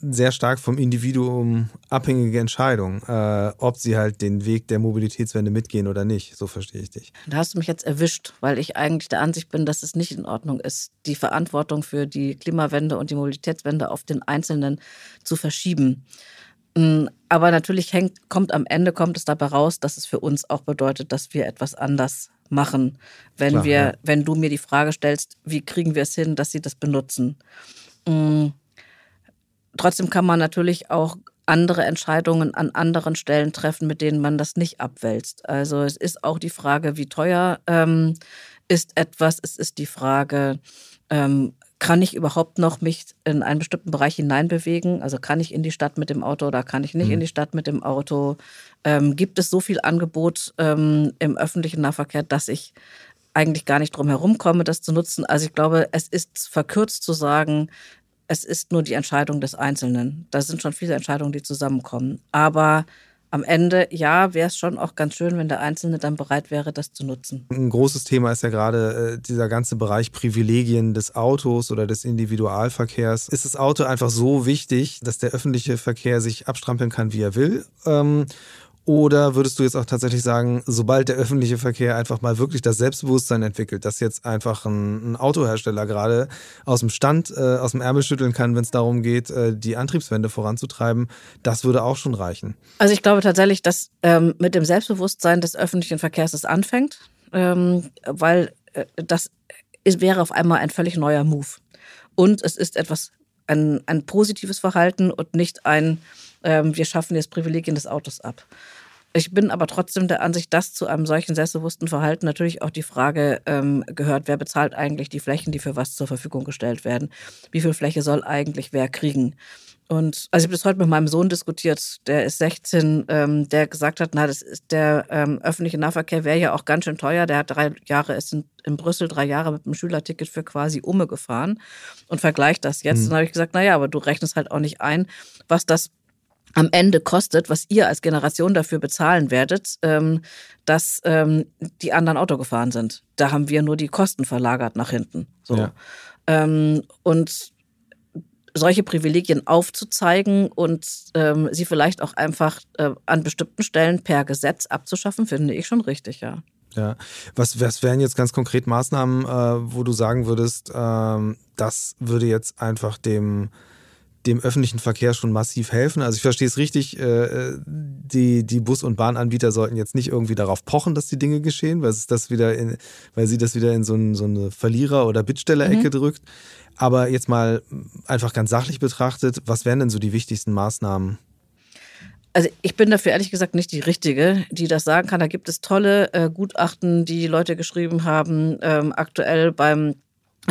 sehr stark vom Individuum abhängige Entscheidung, äh, ob sie halt den Weg der Mobilitätswende mitgehen oder nicht. So verstehe ich dich. Da hast du mich jetzt erwischt, weil ich eigentlich der Ansicht bin, dass es nicht in Ordnung ist, die Verantwortung für die Klimawende und die Mobilitätswende auf den Einzelnen zu verschieben. Hm, aber natürlich hängt, kommt am Ende kommt es dabei raus, dass es für uns auch bedeutet, dass wir etwas anders machen, wenn Klar, wir, ja. wenn du mir die Frage stellst, wie kriegen wir es hin, dass sie das benutzen. Mhm. Trotzdem kann man natürlich auch andere Entscheidungen an anderen Stellen treffen, mit denen man das nicht abwälzt. Also es ist auch die Frage, wie teuer ähm, ist etwas. Es ist die Frage, ähm, kann ich überhaupt noch mich in einen bestimmten Bereich hineinbewegen? Also kann ich in die Stadt mit dem Auto oder kann ich nicht mhm. in die Stadt mit dem Auto? Ähm, gibt es so viel Angebot ähm, im öffentlichen Nahverkehr, dass ich eigentlich gar nicht drum herum komme, das zu nutzen? Also ich glaube, es ist verkürzt zu sagen, es ist nur die Entscheidung des Einzelnen. Da sind schon viele Entscheidungen, die zusammenkommen. Aber am Ende, ja, wäre es schon auch ganz schön, wenn der Einzelne dann bereit wäre, das zu nutzen. Ein großes Thema ist ja gerade äh, dieser ganze Bereich Privilegien des Autos oder des Individualverkehrs. Ist das Auto einfach so wichtig, dass der öffentliche Verkehr sich abstrampeln kann, wie er will? Ähm, oder würdest du jetzt auch tatsächlich sagen, sobald der öffentliche Verkehr einfach mal wirklich das Selbstbewusstsein entwickelt, dass jetzt einfach ein, ein Autohersteller gerade aus dem Stand, äh, aus dem Ärmel schütteln kann, wenn es darum geht, äh, die Antriebswende voranzutreiben, das würde auch schon reichen? Also ich glaube tatsächlich, dass ähm, mit dem Selbstbewusstsein des öffentlichen Verkehrs es anfängt, ähm, weil äh, das ist, wäre auf einmal ein völlig neuer Move. Und es ist etwas, ein, ein positives Verhalten und nicht ein, ähm, wir schaffen jetzt Privilegien des Autos ab. Ich bin aber trotzdem der Ansicht, dass zu einem solchen selbstbewussten Verhalten natürlich auch die Frage ähm, gehört, wer bezahlt eigentlich die Flächen, die für was zur Verfügung gestellt werden? Wie viel Fläche soll eigentlich wer kriegen? Und also ich habe das heute mit meinem Sohn diskutiert, der ist 16, ähm, der gesagt hat, na, das ist der ähm, öffentliche Nahverkehr wäre ja auch ganz schön teuer. Der hat drei Jahre, ist in, in Brüssel drei Jahre mit einem Schülerticket für quasi Umme gefahren und vergleicht das jetzt. Mhm. Und dann habe ich gesagt, na ja, aber du rechnest halt auch nicht ein, was das am Ende kostet, was ihr als Generation dafür bezahlen werdet, ähm, dass ähm, die anderen Auto gefahren sind. Da haben wir nur die Kosten verlagert nach hinten. So. Ja. Ähm, und solche Privilegien aufzuzeigen und ähm, sie vielleicht auch einfach äh, an bestimmten Stellen per Gesetz abzuschaffen, finde ich schon richtig, ja. Ja, was, was wären jetzt ganz konkret Maßnahmen, äh, wo du sagen würdest, äh, das würde jetzt einfach dem dem öffentlichen Verkehr schon massiv helfen. Also ich verstehe es richtig, äh, die, die Bus- und Bahnanbieter sollten jetzt nicht irgendwie darauf pochen, dass die Dinge geschehen, weil, es das wieder in, weil sie das wieder in so, ein, so eine Verlierer- oder Bittsteller-Ecke mhm. drückt. Aber jetzt mal einfach ganz sachlich betrachtet, was wären denn so die wichtigsten Maßnahmen? Also ich bin dafür ehrlich gesagt nicht die Richtige, die das sagen kann. Da gibt es tolle äh, Gutachten, die Leute geschrieben haben, ähm, aktuell beim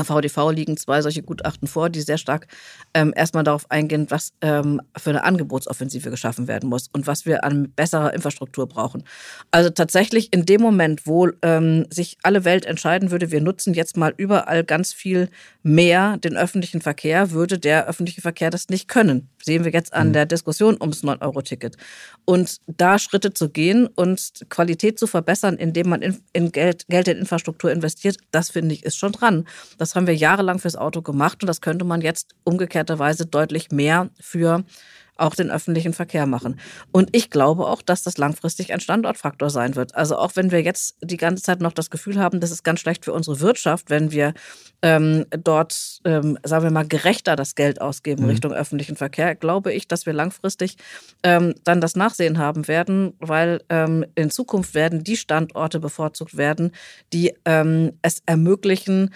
VDV liegen zwei solche Gutachten vor, die sehr stark ähm, erstmal darauf eingehen, was ähm, für eine Angebotsoffensive geschaffen werden muss und was wir an besserer Infrastruktur brauchen. Also tatsächlich in dem Moment, wo ähm, sich alle Welt entscheiden würde, wir nutzen jetzt mal überall ganz viel mehr den öffentlichen Verkehr, würde der öffentliche Verkehr das nicht können. Sehen wir jetzt an mhm. der Diskussion ums 9-Euro-Ticket. Und da Schritte zu gehen und Qualität zu verbessern, indem man in, in Geld, Geld in Infrastruktur investiert, das finde ich ist schon dran. Das das haben wir jahrelang fürs Auto gemacht und das könnte man jetzt umgekehrterweise deutlich mehr für auch den öffentlichen Verkehr machen. Und ich glaube auch, dass das langfristig ein Standortfaktor sein wird. Also auch wenn wir jetzt die ganze Zeit noch das Gefühl haben, das ist ganz schlecht für unsere Wirtschaft, wenn wir ähm, dort, ähm, sagen wir mal, gerechter das Geld ausgeben mhm. Richtung öffentlichen Verkehr, glaube ich, dass wir langfristig ähm, dann das Nachsehen haben werden, weil ähm, in Zukunft werden die Standorte bevorzugt werden, die ähm, es ermöglichen,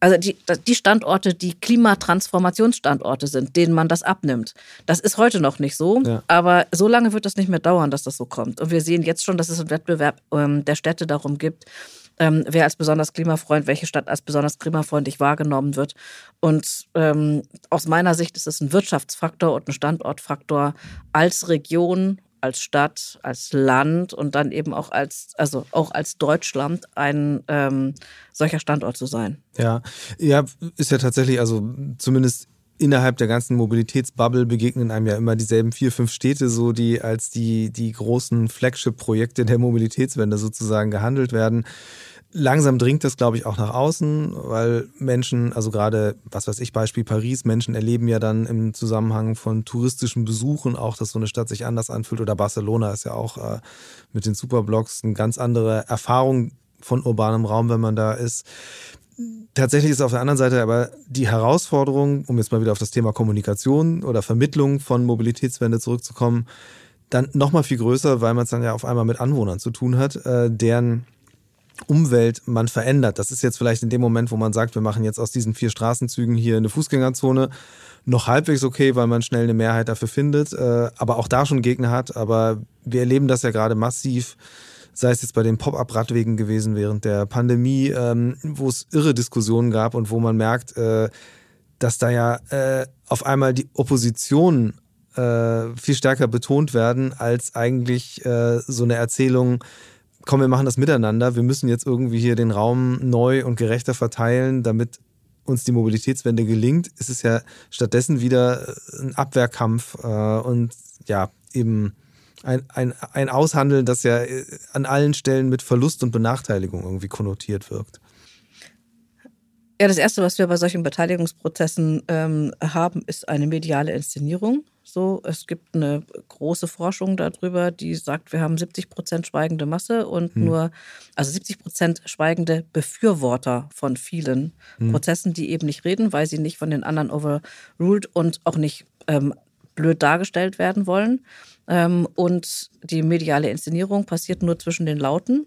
also die, die Standorte, die Klimatransformationsstandorte sind, denen man das abnimmt. Das ist heute noch nicht so, ja. aber so lange wird es nicht mehr dauern, dass das so kommt. Und wir sehen jetzt schon, dass es einen Wettbewerb ähm, der Städte darum gibt, ähm, wer als besonders klimafreundlich, welche Stadt als besonders klimafreundlich wahrgenommen wird. Und ähm, aus meiner Sicht ist es ein Wirtschaftsfaktor und ein Standortfaktor als Region als Stadt, als Land und dann eben auch als, also auch als Deutschland ein ähm, solcher Standort zu sein. Ja, ja, ist ja tatsächlich, also zumindest innerhalb der ganzen Mobilitätsbubble begegnen einem ja immer dieselben vier, fünf Städte, so die als die, die großen Flagship-Projekte der Mobilitätswende sozusagen gehandelt werden langsam dringt das, glaube ich, auch nach außen, weil Menschen, also gerade, was weiß ich, Beispiel Paris, Menschen erleben ja dann im Zusammenhang von touristischen Besuchen auch, dass so eine Stadt sich anders anfühlt. Oder Barcelona ist ja auch äh, mit den Superblocks eine ganz andere Erfahrung von urbanem Raum, wenn man da ist. Tatsächlich ist auf der anderen Seite aber die Herausforderung, um jetzt mal wieder auf das Thema Kommunikation oder Vermittlung von Mobilitätswende zurückzukommen, dann nochmal viel größer, weil man es dann ja auf einmal mit Anwohnern zu tun hat, äh, deren Umwelt man verändert. Das ist jetzt vielleicht in dem Moment, wo man sagt, wir machen jetzt aus diesen vier Straßenzügen hier eine Fußgängerzone, noch halbwegs okay, weil man schnell eine Mehrheit dafür findet, äh, aber auch da schon Gegner hat. Aber wir erleben das ja gerade massiv, sei es jetzt bei den Pop-up-Radwegen gewesen während der Pandemie, ähm, wo es irre Diskussionen gab und wo man merkt, äh, dass da ja äh, auf einmal die Opposition viel stärker betont werden als eigentlich so eine Erzählung, komm, wir machen das miteinander. Wir müssen jetzt irgendwie hier den Raum neu und gerechter verteilen, damit uns die Mobilitätswende gelingt. Es ist ja stattdessen wieder ein Abwehrkampf äh, und ja, eben ein, ein, ein Aushandeln, das ja an allen Stellen mit Verlust und Benachteiligung irgendwie konnotiert wirkt. Ja, das Erste, was wir bei solchen Beteiligungsprozessen ähm, haben, ist eine mediale Inszenierung. So, es gibt eine große Forschung darüber, die sagt, wir haben 70 Prozent schweigende Masse und hm. nur, also 70 Prozent schweigende Befürworter von vielen hm. Prozessen, die eben nicht reden, weil sie nicht von den anderen overruled und auch nicht ähm, blöd dargestellt werden wollen. Ähm, und die mediale Inszenierung passiert nur zwischen den Lauten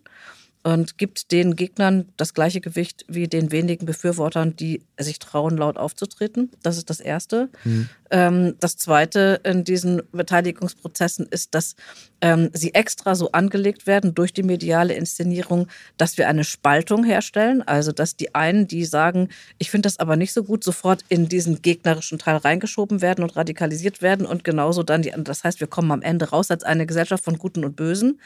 und gibt den Gegnern das gleiche Gewicht wie den wenigen Befürwortern, die sich trauen, laut aufzutreten. Das ist das Erste. Mhm. Ähm, das Zweite in diesen Beteiligungsprozessen ist, dass ähm, sie extra so angelegt werden durch die mediale Inszenierung, dass wir eine Spaltung herstellen. Also, dass die einen, die sagen, ich finde das aber nicht so gut, sofort in diesen gegnerischen Teil reingeschoben werden und radikalisiert werden und genauso dann die, das heißt, wir kommen am Ende raus als eine Gesellschaft von Guten und Bösen.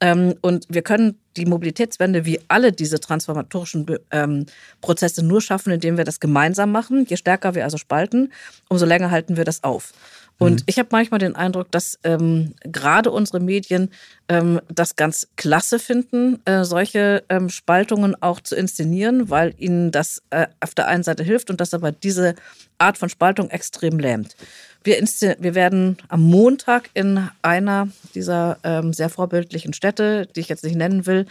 Ähm, und wir können die Mobilitätswende wie alle diese transformatorischen ähm, Prozesse nur schaffen, indem wir das gemeinsam machen. Je stärker wir also spalten, umso länger halten wir das auf. Und mhm. ich habe manchmal den Eindruck, dass ähm, gerade unsere Medien ähm, das ganz klasse finden, äh, solche ähm, Spaltungen auch zu inszenieren, weil ihnen das äh, auf der einen Seite hilft und das aber diese Art von Spaltung extrem lähmt. Wir, wir werden am Montag in einer dieser ähm, sehr vorbildlichen Städte, die ich jetzt nicht nennen will,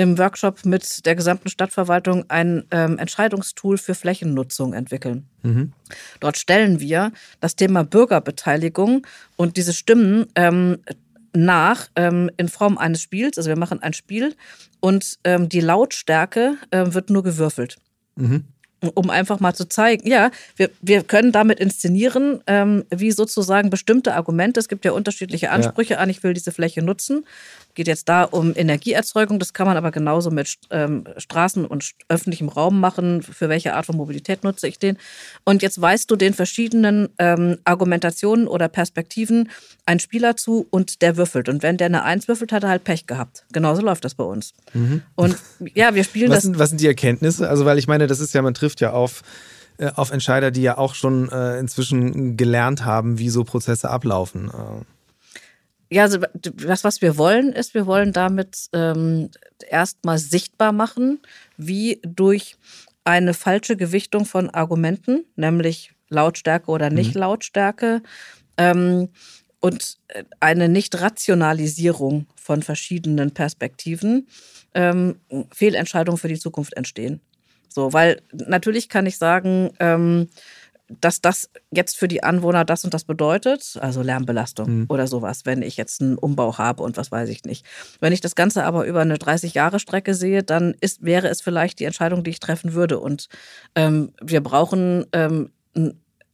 im Workshop mit der gesamten Stadtverwaltung ein ähm, Entscheidungstool für Flächennutzung entwickeln. Mhm. Dort stellen wir das Thema Bürgerbeteiligung und diese Stimmen ähm, nach ähm, in Form eines Spiels. Also wir machen ein Spiel und ähm, die Lautstärke äh, wird nur gewürfelt. Mhm. Um einfach mal zu zeigen, ja, wir, wir können damit inszenieren, ähm, wie sozusagen bestimmte Argumente, es gibt ja unterschiedliche Ansprüche ja. an, ich will diese Fläche nutzen, geht jetzt da um Energieerzeugung. Das kann man aber genauso mit ähm, Straßen und öffentlichem Raum machen. Für welche Art von Mobilität nutze ich den? Und jetzt weißt du den verschiedenen ähm, Argumentationen oder Perspektiven einen Spieler zu und der würfelt. Und wenn der eine Eins würfelt, hat er halt Pech gehabt. Genauso läuft das bei uns. Mhm. Und ja, wir spielen was das. Sind, was sind die Erkenntnisse? Also, weil ich meine, das ist ja, man trifft ja auf äh, auf Entscheider, die ja auch schon äh, inzwischen gelernt haben, wie so Prozesse ablaufen. Äh ja, also das, was wir wollen, ist, wir wollen damit ähm, erstmal sichtbar machen, wie durch eine falsche Gewichtung von Argumenten, nämlich Lautstärke oder Nicht-Lautstärke, mhm. ähm, und äh, eine Nicht-Rationalisierung von verschiedenen Perspektiven ähm, Fehlentscheidungen für die Zukunft entstehen. So, weil natürlich kann ich sagen, ähm, dass das jetzt für die Anwohner das und das bedeutet, also Lärmbelastung mhm. oder sowas, wenn ich jetzt einen Umbau habe und was weiß ich nicht. Wenn ich das Ganze aber über eine 30-Jahre-Strecke sehe, dann ist, wäre es vielleicht die Entscheidung, die ich treffen würde. Und ähm, wir brauchen ähm,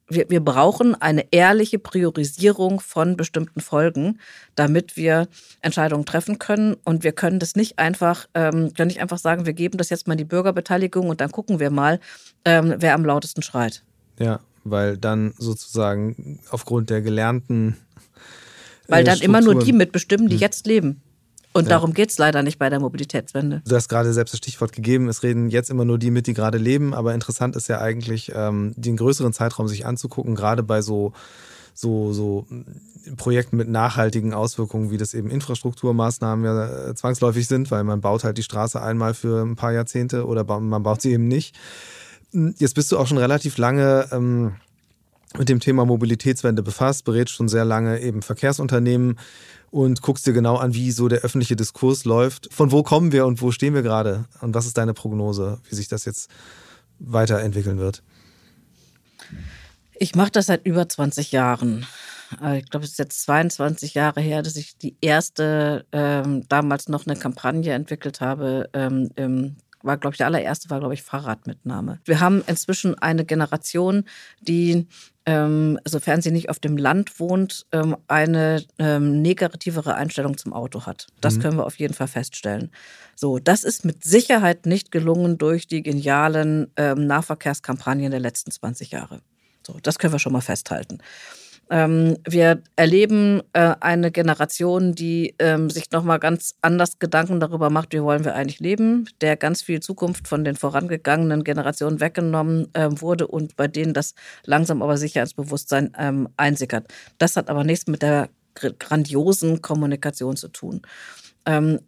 wir, wir brauchen eine ehrliche Priorisierung von bestimmten Folgen, damit wir Entscheidungen treffen können. Und wir können das nicht einfach, ähm, können nicht einfach sagen, wir geben das jetzt mal in die Bürgerbeteiligung und dann gucken wir mal, ähm, wer am lautesten schreit. Ja, weil dann sozusagen aufgrund der gelernten. Weil dann immer nur die mitbestimmen, die hm. jetzt leben. Und ja. darum geht es leider nicht bei der Mobilitätswende. Du hast gerade selbst das Stichwort gegeben, es reden jetzt immer nur die mit, die gerade leben, aber interessant ist ja eigentlich, ähm, den größeren Zeitraum sich anzugucken, gerade bei so, so, so Projekten mit nachhaltigen Auswirkungen, wie das eben Infrastrukturmaßnahmen ja äh, zwangsläufig sind, weil man baut halt die Straße einmal für ein paar Jahrzehnte oder man baut sie eben nicht. Jetzt bist du auch schon relativ lange ähm, mit dem Thema Mobilitätswende befasst, berätst schon sehr lange eben Verkehrsunternehmen und guckst dir genau an, wie so der öffentliche Diskurs läuft. Von wo kommen wir und wo stehen wir gerade? Und was ist deine Prognose, wie sich das jetzt weiterentwickeln wird? Ich mache das seit über 20 Jahren. Äh, ich glaube, es ist jetzt 22 Jahre her, dass ich die erste, ähm, damals noch eine Kampagne entwickelt habe ähm, im war, glaube ich, der allererste war, glaube ich, Fahrradmitnahme. Wir haben inzwischen eine Generation, die ähm, sofern sie nicht auf dem Land wohnt, ähm, eine ähm, negativere Einstellung zum Auto hat. Das mhm. können wir auf jeden Fall feststellen. So, das ist mit Sicherheit nicht gelungen durch die genialen ähm, Nahverkehrskampagnen der letzten 20 Jahre. So, das können wir schon mal festhalten. Ähm, wir erleben äh, eine Generation, die ähm, sich nochmal ganz anders Gedanken darüber macht, wie wollen wir eigentlich leben, der ganz viel Zukunft von den vorangegangenen Generationen weggenommen äh, wurde und bei denen das langsam aber sicher ins Bewusstsein ähm, einsickert. Das hat aber nichts mit der grandiosen Kommunikation zu tun. Ähm,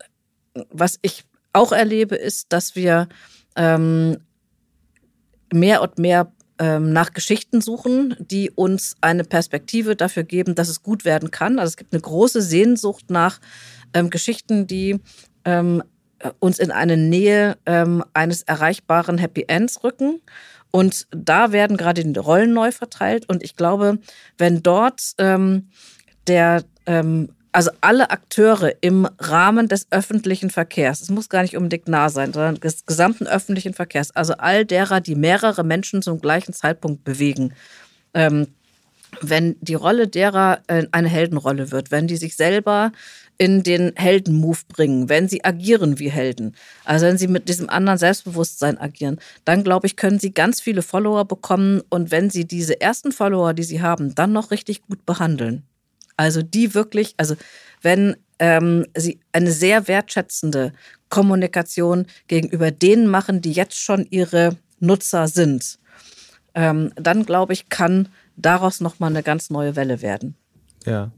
was ich auch erlebe, ist, dass wir ähm, mehr und mehr nach Geschichten suchen, die uns eine Perspektive dafür geben, dass es gut werden kann. Also es gibt eine große Sehnsucht nach ähm, Geschichten, die ähm, uns in eine Nähe ähm, eines erreichbaren Happy Ends rücken. Und da werden gerade die Rollen neu verteilt. Und ich glaube, wenn dort ähm, der ähm, also alle Akteure im Rahmen des öffentlichen Verkehrs, es muss gar nicht unbedingt nah sein, sondern des gesamten öffentlichen Verkehrs, also all derer, die mehrere Menschen zum gleichen Zeitpunkt bewegen, ähm, wenn die Rolle derer äh, eine Heldenrolle wird, wenn die sich selber in den Heldenmove bringen, wenn sie agieren wie Helden, also wenn sie mit diesem anderen Selbstbewusstsein agieren, dann glaube ich, können sie ganz viele Follower bekommen und wenn sie diese ersten Follower, die sie haben, dann noch richtig gut behandeln, also die wirklich, also wenn ähm, sie eine sehr wertschätzende Kommunikation gegenüber denen machen, die jetzt schon ihre Nutzer sind, ähm, dann glaube ich, kann daraus nochmal eine ganz neue Welle werden. Ja.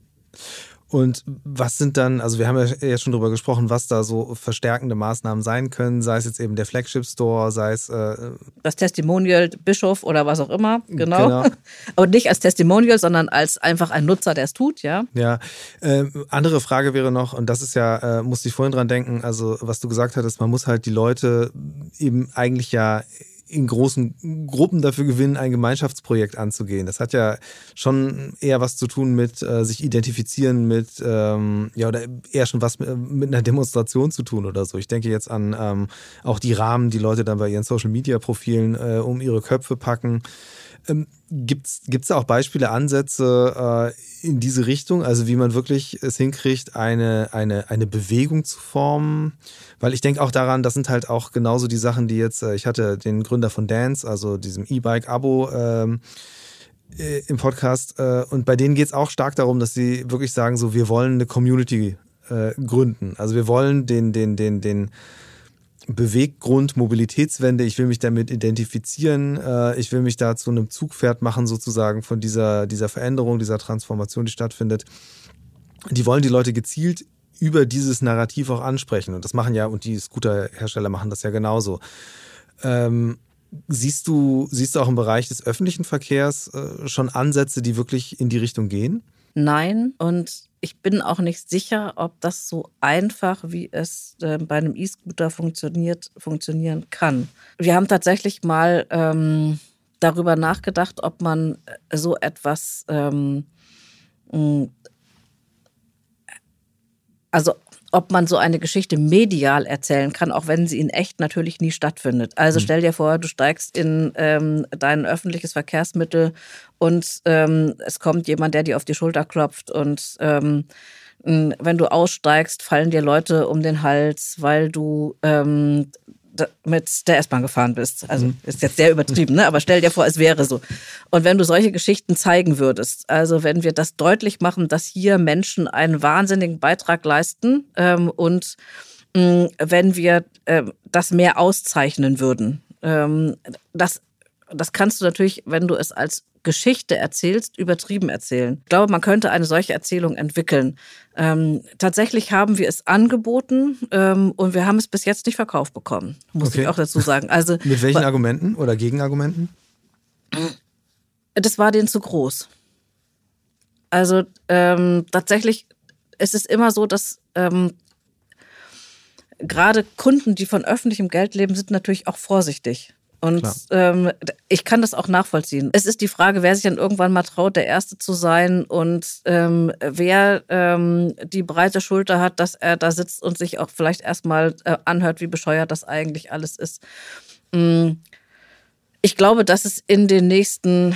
Und was sind dann, also wir haben ja jetzt schon darüber gesprochen, was da so verstärkende Maßnahmen sein können, sei es jetzt eben der Flagship Store, sei es äh das Testimonial Bischof oder was auch immer, genau. genau. Aber nicht als Testimonial, sondern als einfach ein Nutzer, der es tut, ja. Ja. Äh, andere Frage wäre noch, und das ist ja, äh, musste ich vorhin dran denken, also was du gesagt hattest, man muss halt die Leute eben eigentlich ja in großen Gruppen dafür gewinnen, ein Gemeinschaftsprojekt anzugehen. Das hat ja schon eher was zu tun mit äh, sich identifizieren mit, ähm, ja, oder eher schon was mit, äh, mit, einer Demonstration zu tun oder so. Ich denke jetzt an ähm, auch die Rahmen, die Leute dann bei ihren Social-Media-Profilen äh, um ihre Köpfe packen. Ähm, Gibt es da auch Beispiele, Ansätze äh, in diese Richtung? Also wie man wirklich es hinkriegt, eine, eine, eine Bewegung zu formen? Weil ich denke auch daran, das sind halt auch genauso die Sachen, die jetzt, äh, ich hatte den Gründer von Dance, also diesem E-Bike-Abo, ähm, äh, im Podcast äh, und bei denen geht es auch stark darum, dass sie wirklich sagen, so wir wollen eine Community äh, gründen. Also wir wollen den, den, den, den Beweggrund Mobilitätswende. Ich will mich damit identifizieren. Äh, ich will mich da zu einem Zugpferd machen, sozusagen von dieser, dieser Veränderung, dieser Transformation, die stattfindet. Die wollen die Leute gezielt über dieses Narrativ auch ansprechen. Und das machen ja, und die Scooterhersteller machen das ja genauso. Ähm, siehst, du, siehst du auch im Bereich des öffentlichen Verkehrs äh, schon Ansätze, die wirklich in die Richtung gehen? Nein. Und ich bin auch nicht sicher, ob das so einfach, wie es äh, bei einem E-Scooter funktioniert, funktionieren kann. Wir haben tatsächlich mal ähm, darüber nachgedacht, ob man äh, so etwas, ähm, also ob man so eine Geschichte medial erzählen kann, auch wenn sie in echt natürlich nie stattfindet. Also mhm. stell dir vor, du steigst in ähm, dein öffentliches Verkehrsmittel und ähm, es kommt jemand, der dir auf die Schulter klopft und ähm, wenn du aussteigst, fallen dir Leute um den Hals, weil du ähm, mit der S-Bahn gefahren bist. Also mhm. ist jetzt sehr übertrieben, ne? aber stell dir vor, es wäre so. Und wenn du solche Geschichten zeigen würdest, also wenn wir das deutlich machen, dass hier Menschen einen wahnsinnigen Beitrag leisten ähm, und mh, wenn wir äh, das mehr auszeichnen würden, ähm, das, das kannst du natürlich, wenn du es als Geschichte erzählst, übertrieben erzählen. Ich glaube, man könnte eine solche Erzählung entwickeln. Ähm, tatsächlich haben wir es angeboten ähm, und wir haben es bis jetzt nicht verkauft bekommen, muss okay. ich auch dazu sagen. Also, Mit welchen Argumenten oder Gegenargumenten? Das war denen zu groß. Also ähm, tatsächlich es ist immer so, dass ähm, gerade Kunden, die von öffentlichem Geld leben, sind natürlich auch vorsichtig. Und ähm, ich kann das auch nachvollziehen. Es ist die Frage, wer sich dann irgendwann mal traut, der Erste zu sein und ähm, wer ähm, die breite Schulter hat, dass er da sitzt und sich auch vielleicht erstmal äh, anhört, wie bescheuert das eigentlich alles ist. Mhm. Ich glaube, dass es in den nächsten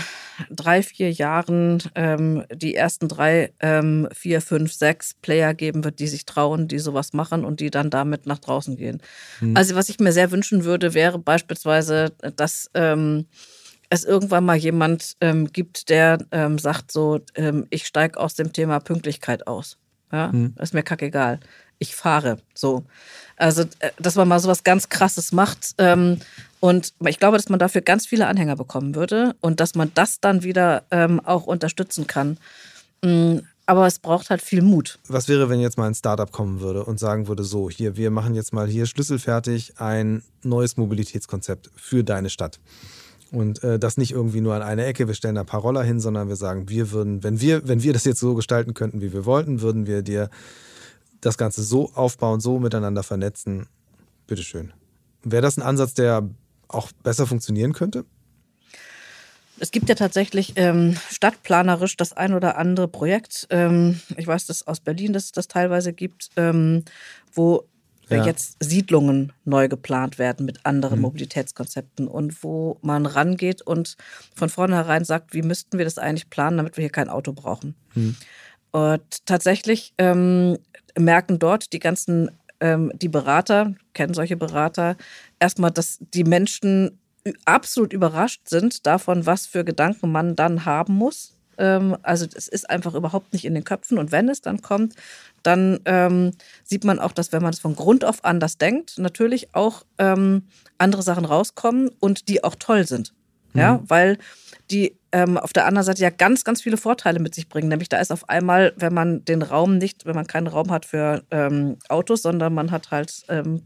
drei, vier Jahren ähm, die ersten drei, ähm, vier, fünf, sechs Player geben wird, die sich trauen, die sowas machen und die dann damit nach draußen gehen. Mhm. Also was ich mir sehr wünschen würde, wäre beispielsweise, dass ähm, es irgendwann mal jemand ähm, gibt, der ähm, sagt so, ähm, ich steige aus dem Thema Pünktlichkeit aus. Ja, mhm. ist mir kackegal. Ich fahre so. Also, äh, dass man mal sowas ganz Krasses macht. Ähm, und ich glaube, dass man dafür ganz viele Anhänger bekommen würde und dass man das dann wieder ähm, auch unterstützen kann. Mm, aber es braucht halt viel Mut. Was wäre, wenn jetzt mal ein Startup kommen würde und sagen würde, so, hier, wir machen jetzt mal hier schlüsselfertig ein neues Mobilitätskonzept für deine Stadt. Und äh, das nicht irgendwie nur an eine Ecke, wir stellen da ein paar Roller hin, sondern wir sagen, wir würden, wenn wir, wenn wir das jetzt so gestalten könnten, wie wir wollten, würden wir dir das Ganze so aufbauen, so miteinander vernetzen. Bitteschön. Wäre das ein Ansatz, der auch besser funktionieren könnte? Es gibt ja tatsächlich ähm, stadtplanerisch das ein oder andere Projekt. Ähm, ich weiß, dass aus Berlin dass es das teilweise gibt, ähm, wo ja. jetzt Siedlungen neu geplant werden mit anderen mhm. Mobilitätskonzepten und wo man rangeht und von vornherein sagt, wie müssten wir das eigentlich planen, damit wir hier kein Auto brauchen. Mhm. Und tatsächlich ähm, merken dort die ganzen ähm, die Berater, kennen solche Berater, erstmal, dass die Menschen absolut überrascht sind davon, was für Gedanken man dann haben muss. Ähm, also es ist einfach überhaupt nicht in den Köpfen. Und wenn es dann kommt, dann ähm, sieht man auch, dass wenn man es von Grund auf anders denkt, natürlich auch ähm, andere Sachen rauskommen und die auch toll sind. Mhm. Ja, weil die ähm, auf der anderen Seite ja ganz, ganz viele Vorteile mit sich bringen. Nämlich da ist auf einmal, wenn man den Raum nicht, wenn man keinen Raum hat für ähm, Autos, sondern man hat halt ähm,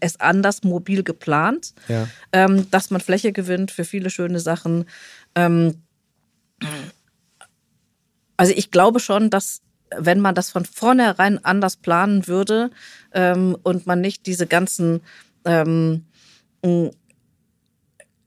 es anders mobil geplant, ja. ähm, dass man Fläche gewinnt für viele schöne Sachen. Ähm, also ich glaube schon, dass wenn man das von vornherein anders planen würde und man nicht diese ganzen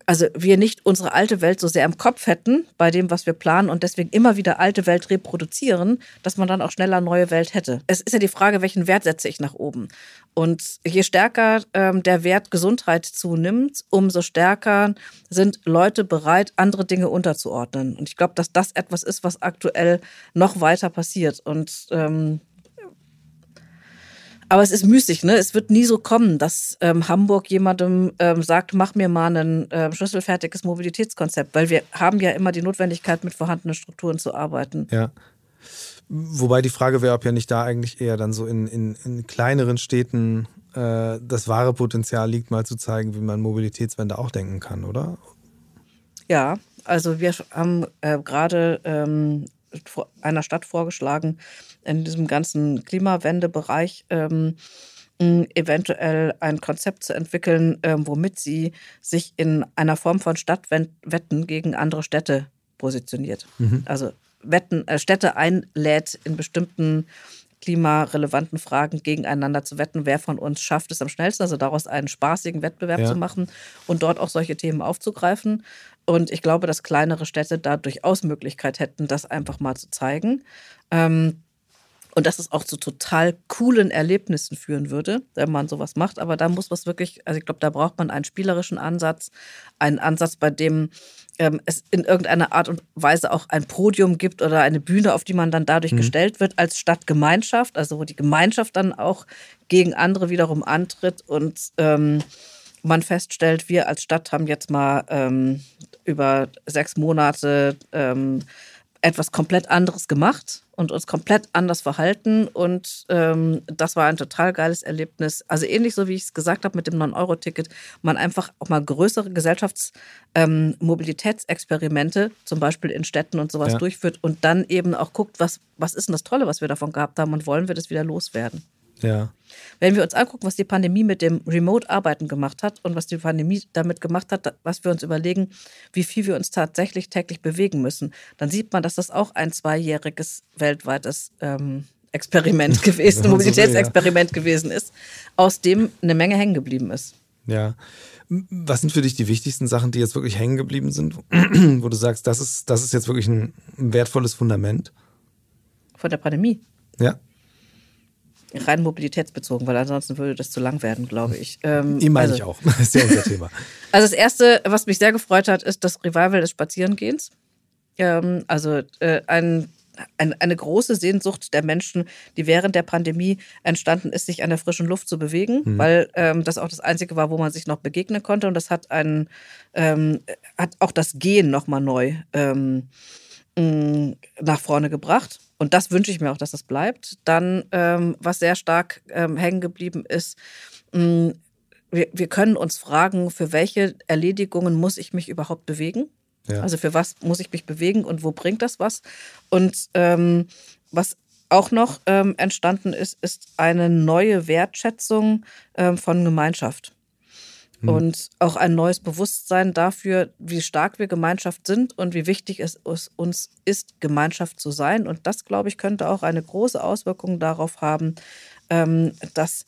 also wir nicht unsere alte Welt so sehr im Kopf hätten bei dem, was wir planen und deswegen immer wieder alte Welt reproduzieren, dass man dann auch schneller neue Welt hätte. Es ist ja die Frage, welchen Wert setze ich nach oben? Und je stärker ähm, der Wert Gesundheit zunimmt, umso stärker sind Leute bereit, andere Dinge unterzuordnen. Und ich glaube, dass das etwas ist, was aktuell noch weiter passiert. Und ähm, aber es ist müßig, ne? Es wird nie so kommen, dass ähm, Hamburg jemandem ähm, sagt, mach mir mal ein äh, schlüsselfertiges Mobilitätskonzept, weil wir haben ja immer die Notwendigkeit, mit vorhandenen Strukturen zu arbeiten. Ja. Wobei die Frage wäre, ob ja nicht da eigentlich eher dann so in, in, in kleineren Städten äh, das wahre Potenzial liegt, mal zu zeigen, wie man Mobilitätswende auch denken kann, oder? Ja, also wir haben äh, gerade ähm, einer Stadt vorgeschlagen, in diesem ganzen Klimawendebereich ähm, eventuell ein Konzept zu entwickeln, ähm, womit sie sich in einer Form von Stadtwetten gegen andere Städte positioniert. Mhm. Also Wetten, äh, Städte einlädt, in bestimmten klimarelevanten Fragen gegeneinander zu wetten, wer von uns schafft es am schnellsten, also daraus einen spaßigen Wettbewerb ja. zu machen und dort auch solche Themen aufzugreifen. Und ich glaube, dass kleinere Städte da durchaus Möglichkeit hätten, das einfach mal zu zeigen. Ähm, und dass es auch zu total coolen Erlebnissen führen würde, wenn man sowas macht. Aber da muss was wirklich, also ich glaube, da braucht man einen spielerischen Ansatz, einen Ansatz, bei dem ähm, es in irgendeiner Art und Weise auch ein Podium gibt oder eine Bühne, auf die man dann dadurch mhm. gestellt wird als Stadtgemeinschaft, also wo die Gemeinschaft dann auch gegen andere wiederum antritt und ähm, man feststellt, wir als Stadt haben jetzt mal ähm, über sechs Monate ähm, etwas komplett anderes gemacht und uns komplett anders verhalten. Und ähm, das war ein total geiles Erlebnis. Also ähnlich so, wie ich es gesagt habe mit dem 9-Euro-Ticket, man einfach auch mal größere Gesellschaftsmobilitätsexperimente, ähm, zum Beispiel in Städten und sowas ja. durchführt und dann eben auch guckt, was, was ist denn das Tolle, was wir davon gehabt haben und wollen wir das wieder loswerden. Ja. Wenn wir uns angucken, was die Pandemie mit dem Remote-Arbeiten gemacht hat und was die Pandemie damit gemacht hat, was wir uns überlegen, wie viel wir uns tatsächlich täglich bewegen müssen, dann sieht man, dass das auch ein zweijähriges weltweites ähm, Experiment gewesen, Mobilitätsexperiment gewesen ist, aus dem eine Menge hängen geblieben ist. Ja. Was sind für dich die wichtigsten Sachen, die jetzt wirklich hängen geblieben sind, wo du sagst, das ist, das ist jetzt wirklich ein wertvolles Fundament? Von der Pandemie? Ja rein mobilitätsbezogen, weil ansonsten würde das zu lang werden, glaube ich. Ähm, Ihm meine also, ich auch. Das ist ja unser Thema. Also das Erste, was mich sehr gefreut hat, ist das Revival des Spazierengehens. Ähm, also äh, ein, ein, eine große Sehnsucht der Menschen, die während der Pandemie entstanden ist, sich an der frischen Luft zu bewegen, mhm. weil ähm, das auch das Einzige war, wo man sich noch begegnen konnte. Und das hat, einen, ähm, hat auch das Gehen nochmal neu ähm, nach vorne gebracht. Und das wünsche ich mir auch, dass das bleibt. Dann, ähm, was sehr stark ähm, hängen geblieben ist, mh, mm, wir, wir können uns fragen, für welche Erledigungen muss ich mich überhaupt bewegen? Ja. Also für was muss ich mich bewegen und wo bringt das was? Und ähm, was auch noch ähm, entstanden ist, ist eine neue Wertschätzung ähm, von Gemeinschaft. Mhm. Und auch ein neues Bewusstsein dafür, wie stark wir Gemeinschaft sind und wie wichtig es uns ist, Gemeinschaft zu sein. Und das, glaube ich, könnte auch eine große Auswirkung darauf haben, ähm, dass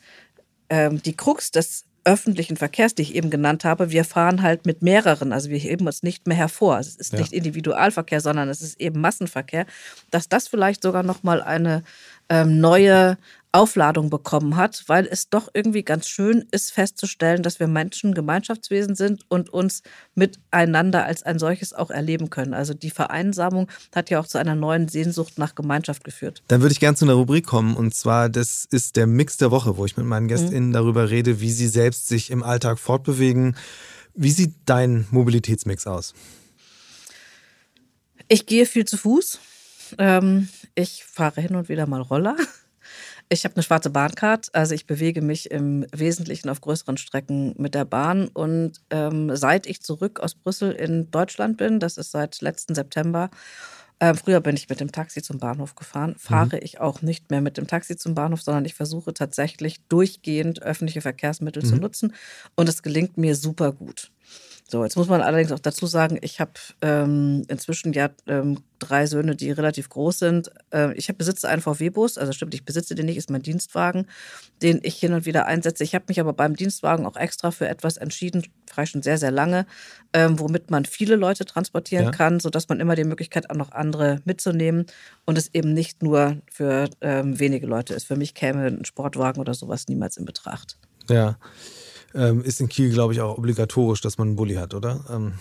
ähm, die Krux des öffentlichen Verkehrs, die ich eben genannt habe, wir fahren halt mit mehreren, also wir heben uns nicht mehr hervor. Es ist ja. nicht Individualverkehr, sondern es ist eben Massenverkehr, dass das vielleicht sogar nochmal eine ähm, neue Aufladung bekommen hat, weil es doch irgendwie ganz schön ist festzustellen, dass wir Menschen Gemeinschaftswesen sind und uns miteinander als ein solches auch erleben können. Also die Vereinsamung hat ja auch zu einer neuen Sehnsucht nach Gemeinschaft geführt. Dann würde ich gerne zu einer Rubrik kommen und zwar das ist der Mix der Woche, wo ich mit meinen GästInnen mhm. darüber rede, wie sie selbst sich im Alltag fortbewegen. Wie sieht dein Mobilitätsmix aus? Ich gehe viel zu Fuß. Ähm, ich fahre hin und wieder mal Roller. Ich habe eine schwarze Bahncard, also ich bewege mich im Wesentlichen auf größeren Strecken mit der Bahn. Und ähm, seit ich zurück aus Brüssel in Deutschland bin, das ist seit letzten September, äh, früher bin ich mit dem Taxi zum Bahnhof gefahren, mhm. fahre mhm. ich auch nicht mehr mit dem Taxi zum Bahnhof, sondern ich versuche tatsächlich durchgehend öffentliche Verkehrsmittel mhm. zu nutzen. Und es gelingt mir super gut. So, jetzt muss man allerdings auch dazu sagen, ich habe ähm, inzwischen ja ähm, drei Söhne, die relativ groß sind. Äh, ich hab, besitze einen VW-Bus, also stimmt, ich besitze den nicht, ist mein Dienstwagen, den ich hin und wieder einsetze. Ich habe mich aber beim Dienstwagen auch extra für etwas entschieden, frei schon sehr, sehr lange, ähm, womit man viele Leute transportieren ja. kann, sodass man immer die Möglichkeit hat, noch andere mitzunehmen und es eben nicht nur für ähm, wenige Leute ist. Für mich käme ein Sportwagen oder sowas niemals in Betracht. Ja ähm, ist in Kiel, glaube ich, auch obligatorisch, dass man einen Bulli hat, oder? Ähm.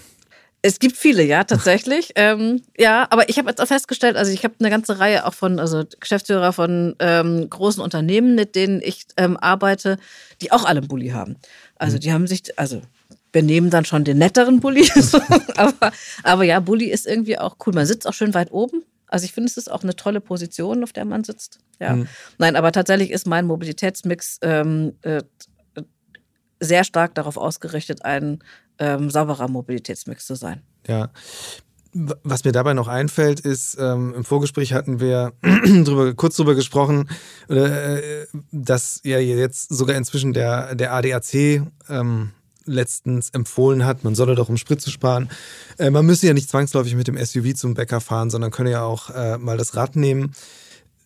Es gibt viele, ja, tatsächlich. ähm, ja, aber ich habe jetzt auch festgestellt, also ich habe eine ganze Reihe auch von, also Geschäftsführer von ähm, großen Unternehmen, mit denen ich ähm, arbeite, die auch alle einen Bulli haben. Also mhm. die haben sich, also wir nehmen dann schon den netteren Bulli. aber, aber ja, Bulli ist irgendwie auch cool. Man sitzt auch schön weit oben. Also ich finde, es ist auch eine tolle Position, auf der man sitzt. Ja. Mhm. Nein, aber tatsächlich ist mein Mobilitätsmix ähm, äh, sehr stark darauf ausgerichtet, ein ähm, sauberer Mobilitätsmix zu sein. Ja. Was mir dabei noch einfällt, ist, ähm, im Vorgespräch hatten wir drüber, kurz drüber gesprochen, äh, dass ja jetzt sogar inzwischen der, der ADAC ähm, letztens empfohlen hat, man solle doch, um Sprit zu sparen, äh, man müsse ja nicht zwangsläufig mit dem SUV zum Bäcker fahren, sondern könne ja auch äh, mal das Rad nehmen.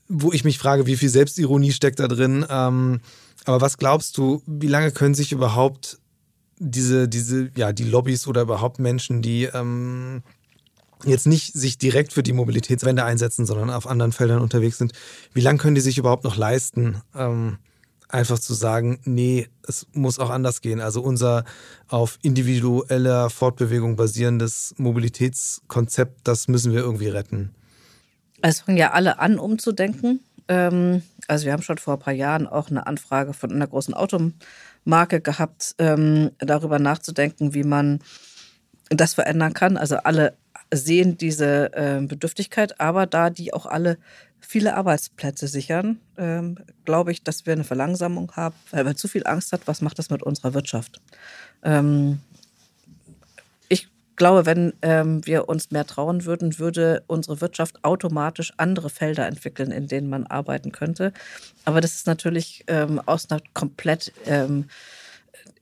Wo ich mich frage, wie viel Selbstironie steckt da drin. Ähm, aber was glaubst du, wie lange können sich überhaupt diese, diese, ja, die Lobbys oder überhaupt Menschen, die ähm, jetzt nicht sich direkt für die Mobilitätswende einsetzen, sondern auf anderen Feldern unterwegs sind, wie lange können die sich überhaupt noch leisten, ähm, einfach zu sagen, nee, es muss auch anders gehen. Also unser auf individueller Fortbewegung basierendes Mobilitätskonzept, das müssen wir irgendwie retten. Es fangen ja alle an, umzudenken. Ähm, also wir haben schon vor ein paar Jahren auch eine Anfrage von einer großen Automarke gehabt, ähm, darüber nachzudenken, wie man das verändern kann. Also alle sehen diese äh, Bedürftigkeit, aber da die auch alle viele Arbeitsplätze sichern, ähm, glaube ich, dass wir eine Verlangsamung haben, weil man zu viel Angst hat, was macht das mit unserer Wirtschaft. Ähm, glaube, wenn ähm, wir uns mehr trauen würden, würde unsere Wirtschaft automatisch andere Felder entwickeln, in denen man arbeiten könnte. Aber das ist natürlich ähm, aus einer komplett ähm,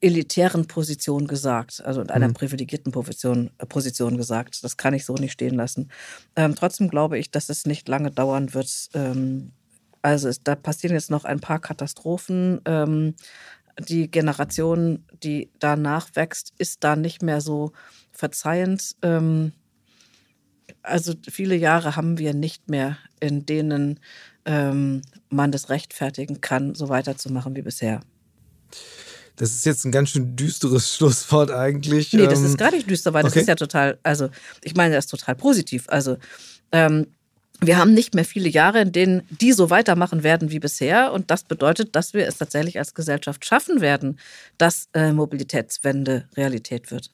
elitären Position gesagt, also in einer mhm. privilegierten Position, äh, Position gesagt. Das kann ich so nicht stehen lassen. Ähm, trotzdem glaube ich, dass es nicht lange dauern wird. Ähm, also es, da passieren jetzt noch ein paar Katastrophen ähm, die Generation, die danach wächst, ist da nicht mehr so verzeihend. Ähm, also viele Jahre haben wir nicht mehr, in denen ähm, man das rechtfertigen kann, so weiterzumachen wie bisher. Das ist jetzt ein ganz schön düsteres Schlusswort eigentlich. Nee, das ist ähm, gar nicht düster, weil okay. das ist ja total, also ich meine, das ist total positiv. Also ähm, wir haben nicht mehr viele Jahre, in denen die so weitermachen werden wie bisher. Und das bedeutet, dass wir es tatsächlich als Gesellschaft schaffen werden, dass äh, Mobilitätswende Realität wird.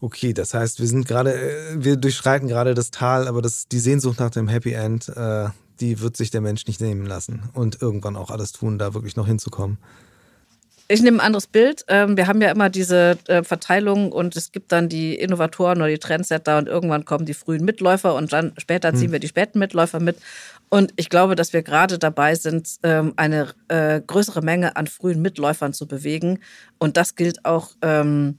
Okay, das heißt, wir sind gerade, äh, wir durchschreiten gerade das Tal, aber das, die Sehnsucht nach dem Happy End, äh, die wird sich der Mensch nicht nehmen lassen und irgendwann auch alles tun, da wirklich noch hinzukommen. Ich nehme ein anderes Bild. Ähm, wir haben ja immer diese äh, Verteilung und es gibt dann die Innovatoren oder die Trendsetter und irgendwann kommen die frühen Mitläufer und dann später ziehen hm. wir die späten Mitläufer mit. Und ich glaube, dass wir gerade dabei sind, ähm, eine äh, größere Menge an frühen Mitläufern zu bewegen. Und das gilt auch ähm,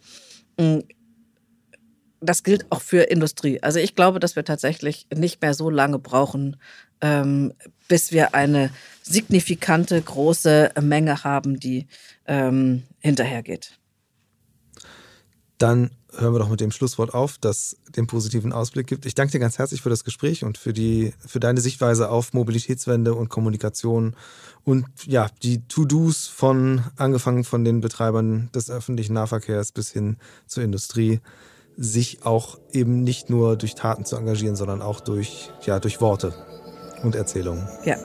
das gilt auch für Industrie. Also ich glaube, dass wir tatsächlich nicht mehr so lange brauchen, ähm, bis wir eine signifikante große Menge haben, die ähm, hinterhergeht. Dann hören wir doch mit dem Schlusswort auf, das den positiven Ausblick gibt. Ich danke dir ganz herzlich für das Gespräch und für, die, für deine Sichtweise auf Mobilitätswende und Kommunikation und ja, die To-Dos von angefangen von den Betreibern des öffentlichen Nahverkehrs bis hin zur Industrie sich auch eben nicht nur durch Taten zu engagieren, sondern auch durch, ja, durch Worte und Erzählungen. Ja.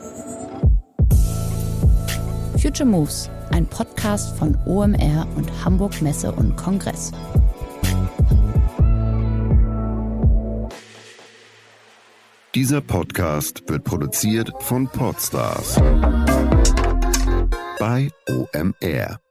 Future Moves, ein Podcast von OMR und Hamburg Messe und Kongress. Dieser Podcast wird produziert von Podstars bei OMR.